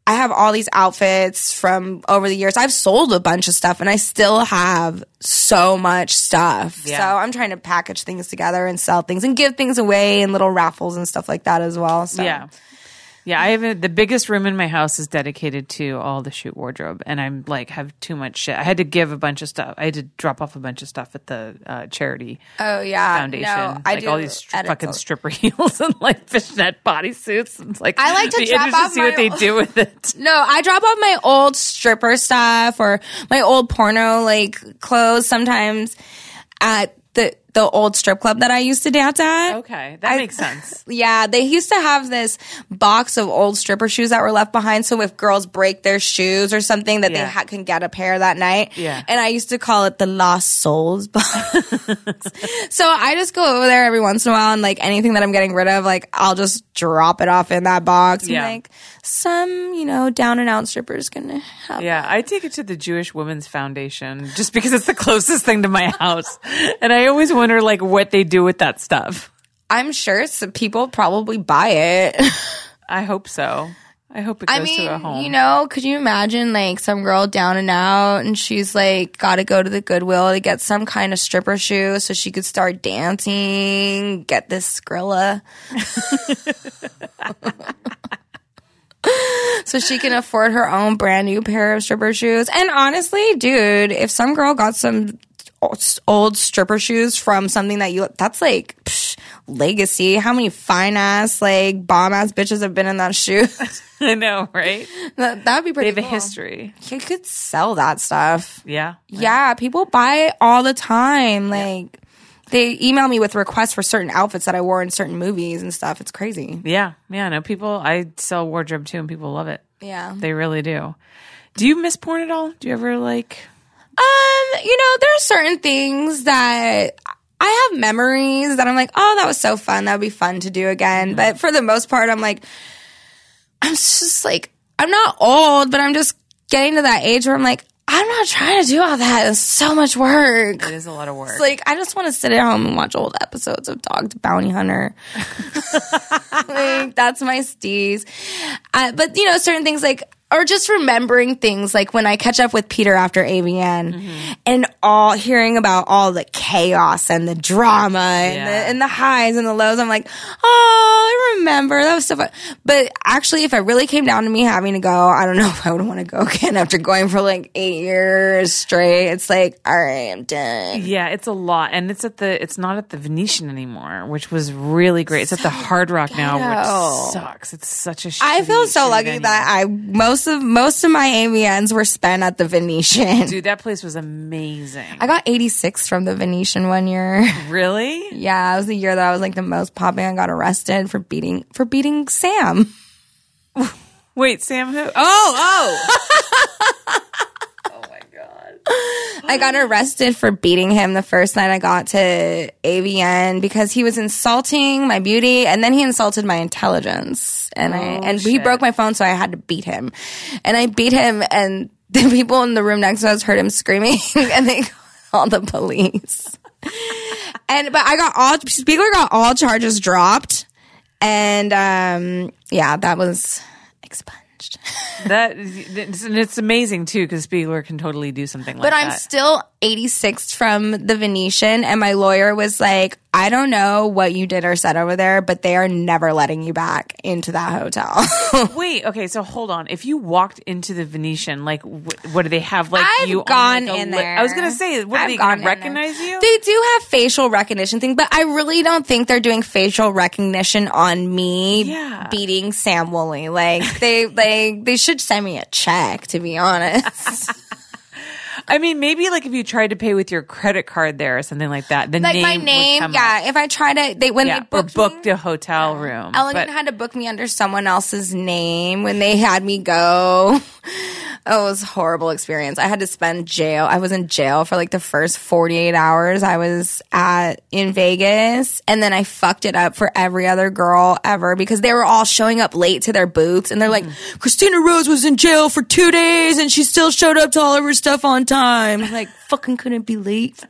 I have all these outfits from over the years. I've sold a bunch of stuff and I still have so much stuff. Yeah. So I'm trying to package things together and sell things and give things away and little raffles and stuff like that as well. So Yeah. Yeah, I have a, the biggest room in my house is dedicated to all the shoot wardrobe, and I'm like have too much shit. I had to give a bunch of stuff. I had to drop off a bunch of stuff at the uh, charity Oh yeah. foundation, No, I like do all these fucking stripper heels and like fishnet bodysuits. And like I like to drop off to see what they old- do with it. No, I drop off my old stripper stuff or my old porno like clothes sometimes at the the old strip club that I used to dance at. Okay, that makes sense. Yeah, they used to have this box of old stripper shoes that were left behind. So if girls break their shoes or something, that Yeah. they ha- can get a pair that night. Yeah. and I used to call it the Lost Souls box. so I just go over there every once in a while, and like anything that I'm getting rid of, like I'll just drop it off in that box. Yeah. And like some, you know, down and out strippers gonna have. Yeah, I take it to the Jewish Women's Foundation just because it's the closest thing to my house, and I always wonder like what they do with that stuff. I'm sure some people probably buy it. I hope so. I hope it goes I mean, to a home. you know, could you imagine like some girl down and out and she's like got to go to the Goodwill to get some kind of stripper shoe so she could start dancing, get this Skrilla. so she can afford her own brand new pair of stripper shoes. And honestly, dude, if some girl got some old stripper shoes from something that you that's like psh, legacy. How many fine ass like bomb ass bitches have been in that shoe? I know, right? that would be pretty They have a history. You could sell that stuff. Yeah. Yeah, people buy it all the time. Like they email me with requests for certain outfits that I wore in certain movies and stuff. It's crazy. Yeah. Yeah. No, people, I sell wardrobe too, and people love it. Yeah. They really do. Do you miss porn at all? Do you ever like, Um, you know, there are certain things that I have memories that I'm like, oh, that was so fun. That would be fun to do again. But for the most part, I'm like, I'm just like, I'm not old, but I'm just getting to that age where I'm like, I'm not trying to do all that. It's so much work. it is a lot of work? It's like I just want to sit at home and watch old episodes of Dog the Bounty Hunter. like that's my steez. Uh, but you know, certain things like or just remembering things like when I catch up with Peter after AVN mm-hmm. and all hearing about all the chaos and the drama and, Yeah. the, and the highs and the lows. I'm like, oh, I remember that was so fun. But actually, if it really came down to me having to go, I don't know if I would want to go again after going for like eight years straight. It's like, all right, I'm done. yeah, it's a lot. And it's at the, it's not at the Venetian anymore, which was really great. It's at the Hard Rock now, which sucks. It's such a I feel so lucky venue. that I most of most of my AVNs were spent at the Venetian. Dude, that place was amazing. I got 86 from the Venetian one year. really? Yeah, it was the year that I was like the most popping. I got arrested for beating for beating Sam. Wait, Sam who? Oh, oh. I got arrested for beating him the first night I got to AVN because he was insulting my beauty and then he insulted my intelligence. And I and he broke my phone so I had to beat him. And I beat him and the people in the room next to us heard him screaming and they called the police. and but I got all Spiegler got all charges dropped. And um yeah, that was expunged. That it's, and it's amazing too because Spiegler can totally do something like that. But. I'm still 86th from the Venetian, and my lawyer was like, I don't know what you did or said over there, but they are never letting you back into that hotel. Wait, okay, so hold on. If you walked into the Venetian, like, wh- what do they have? Like, I've you on, gone like, in li- there. I was gonna say, what are I've they gone gonna in there. recognize you? They do have facial recognition thing, but I really don't think they're doing facial recognition on me Yeah. beating Sam Woolley. Like they like they should send me a check to be honest. I mean, maybe like if you tried to pay with your credit card there or something like that, the like name my name, yeah. up. If I try to, they when yeah, they or booked booked me, a hotel room. Elegant But- had to book me under someone else's name when they had me go. Oh, it was a horrible experience. I had to spend jail. I was in jail for like the first 48 hours I was at in Vegas. And then I fucked it up for every other girl ever because they were all showing up late to their booths. And they're like, mm-hmm. Kristina Rose was in jail for two days and she still showed up to all of her stuff on time. I'm like, fucking couldn't be late.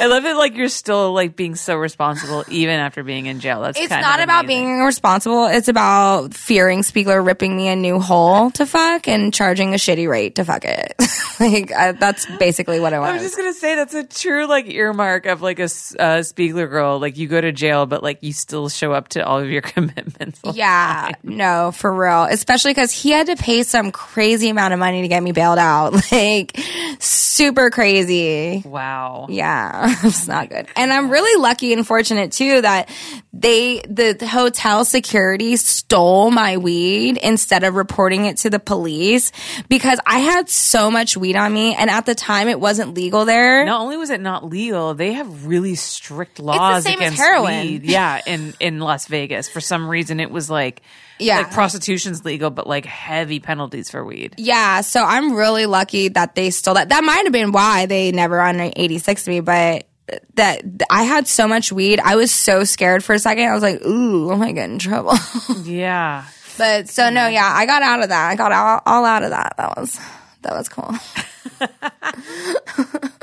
I love it. Like you're still like being so responsible even after being in jail. That's It's not about amazing. being responsible. It's about fearing Spiegler ripping me a new hole to fuck and charging a shitty rate to fuck it. like I, that's basically what I was. was just gonna say that's a true like earmark of like a uh, Spiegler girl. Like you go to jail, but like you still show up to all of your commitments. yeah, no, for real. Especially because he had to pay some crazy amount of money to get me bailed out. Like super crazy. Wow. Yeah, it's not good. And I'm really lucky and fortunate too that they, the, the hotel security stole my weed instead of reporting it to the police because I had so much weed on me. And at the time it wasn't legal there. Not only was it not legal, they have really strict laws against heroin. weed. Yeah, in in Las Vegas, for some reason, it was like Yeah. like prostitution's legal, but like heavy penalties for weed. Yeah, so I'm really lucky that they stole that. That might have been why they never on 86 me, but that I had so much weed. I was so scared for a second. I was like, ooh, am I getting in trouble? Yeah. but so no, yeah, I got out of that. I got all, all out of that. That was that was cool.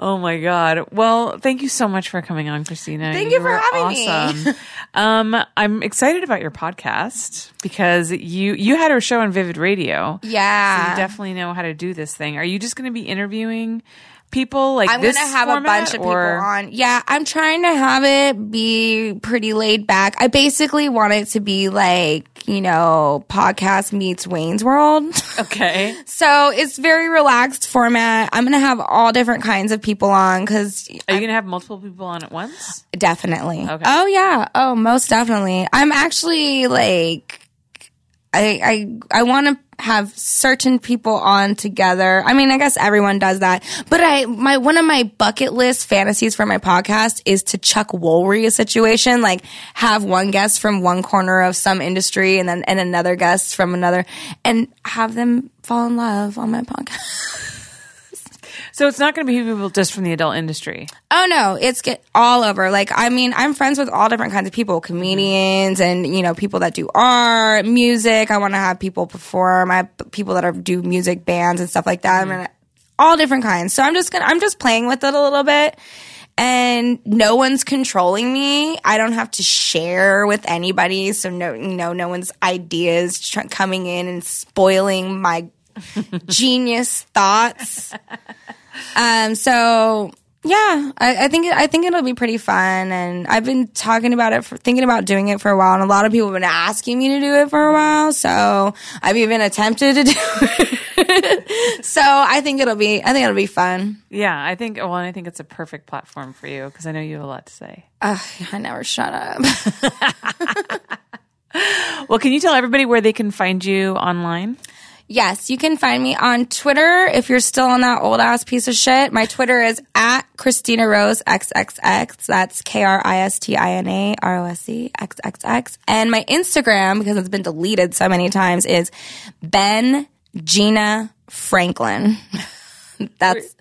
Oh my god. Well, thank you so much for coming on, Kristina. Thank you for were having me. awesome. um, I'm excited about your podcast because you you had a show on Vivid Radio. So Yeah. you definitely know how to do this thing. Are you just going to be interviewing people like I'm this gonna have a bunch of people or- on. Yeah, I'm trying to have it be pretty laid back. I basically want it to be like, you know, podcast meets Wayne's World. Okay. so it's very relaxed format. I'm gonna have all different kinds of people on because Are you gonna have multiple people on at once? definitely. Okay. Oh yeah. Oh, most definitely. I'm actually like, I I I want to have certain people on together. I mean, I guess everyone does that, but I my one of my bucket list fantasies for my podcast is to Chuck Woolery a situation, like have one guest from one corner of some industry and then and another guest from another, and have them fall in love on my podcast. So it's not going to be people just from the adult industry. Oh no, it's get all over. Like, I mean, I'm friends with all different kinds of people, comedians and, you know, people that do art, music. I want to have people perform. I have people that are, do music bands and stuff like that. I mean, mm-hmm. all different kinds. So I'm just gonna, I'm just playing with it a little bit and no one's controlling me. I don't have to share with anybody. So no, you know, no one's ideas tr- coming in and spoiling my genius thoughts. Um, so yeah, I, I think I think it'll be pretty fun, and I've been talking about it, for, thinking about doing it for a while, and a lot of people have been asking me to do it for a while. So I've even attempted to do it. so I think it'll be I think it'll be fun. Yeah, I think. Well, I think it's a perfect platform for you because I know you have a lot to say. Ugh, I never shut up. Well, can you tell everybody where they can find you online? Yes, you can find me on Twitter if you're still on that old ass piece of shit. My Twitter is at Kristina Rose XXX. That's K R I S T I N A R O S E XXX. And my Instagram, because it's been deleted so many times, is Ben Gina Franklin. That's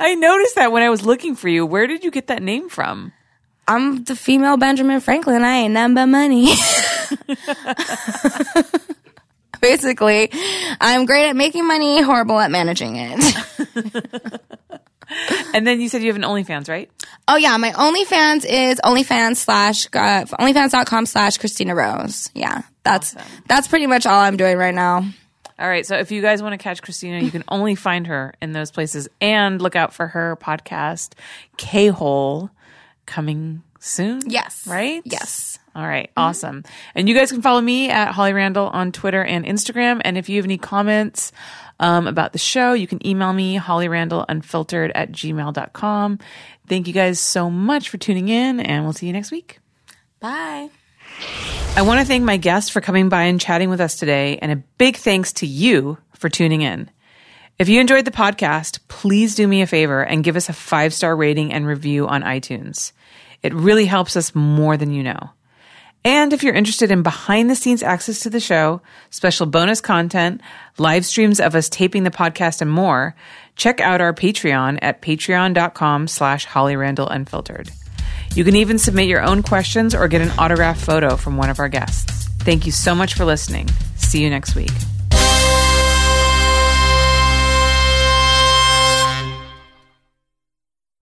I noticed that when I was looking for you. Where did you get that name from? I'm the female Benjamin Franklin. I ain't nothing but money. Basically, I'm great at making money, horrible at managing it. And then you said you have an OnlyFans, right? Oh yeah, my OnlyFans is OnlyFans slash uh, OnlyFans.com slash Kristina Rose. Yeah, that's that's pretty much all I'm doing right now. All right. So if you guys want to catch Kristina, you can only find her in those places and look out for her podcast, K Hole, coming soon. Yes. Right? Yes. All right, awesome. And you guys can follow me at Holly Randall on Twitter and Instagram. And if you have any comments um, about the show, you can email me, hollyrandallunfiltered at gmail.com. Thank you guys so much for tuning in, and we'll see you next week. Bye. I want to thank my guests for coming by and chatting with us today, and a big thanks to you for tuning in. If you enjoyed the podcast, please do me a favor and give us a five star rating and review on iTunes. It really helps us more than you know. And if you're interested in behind the scenes access to the show, special bonus content, live streams of us taping the podcast and more, check out our Patreon at patreon.com slash Holly Randall Unfiltered. You can even submit your own questions or get an autographed photo from one of our guests. Thank you so much for listening. See you next week.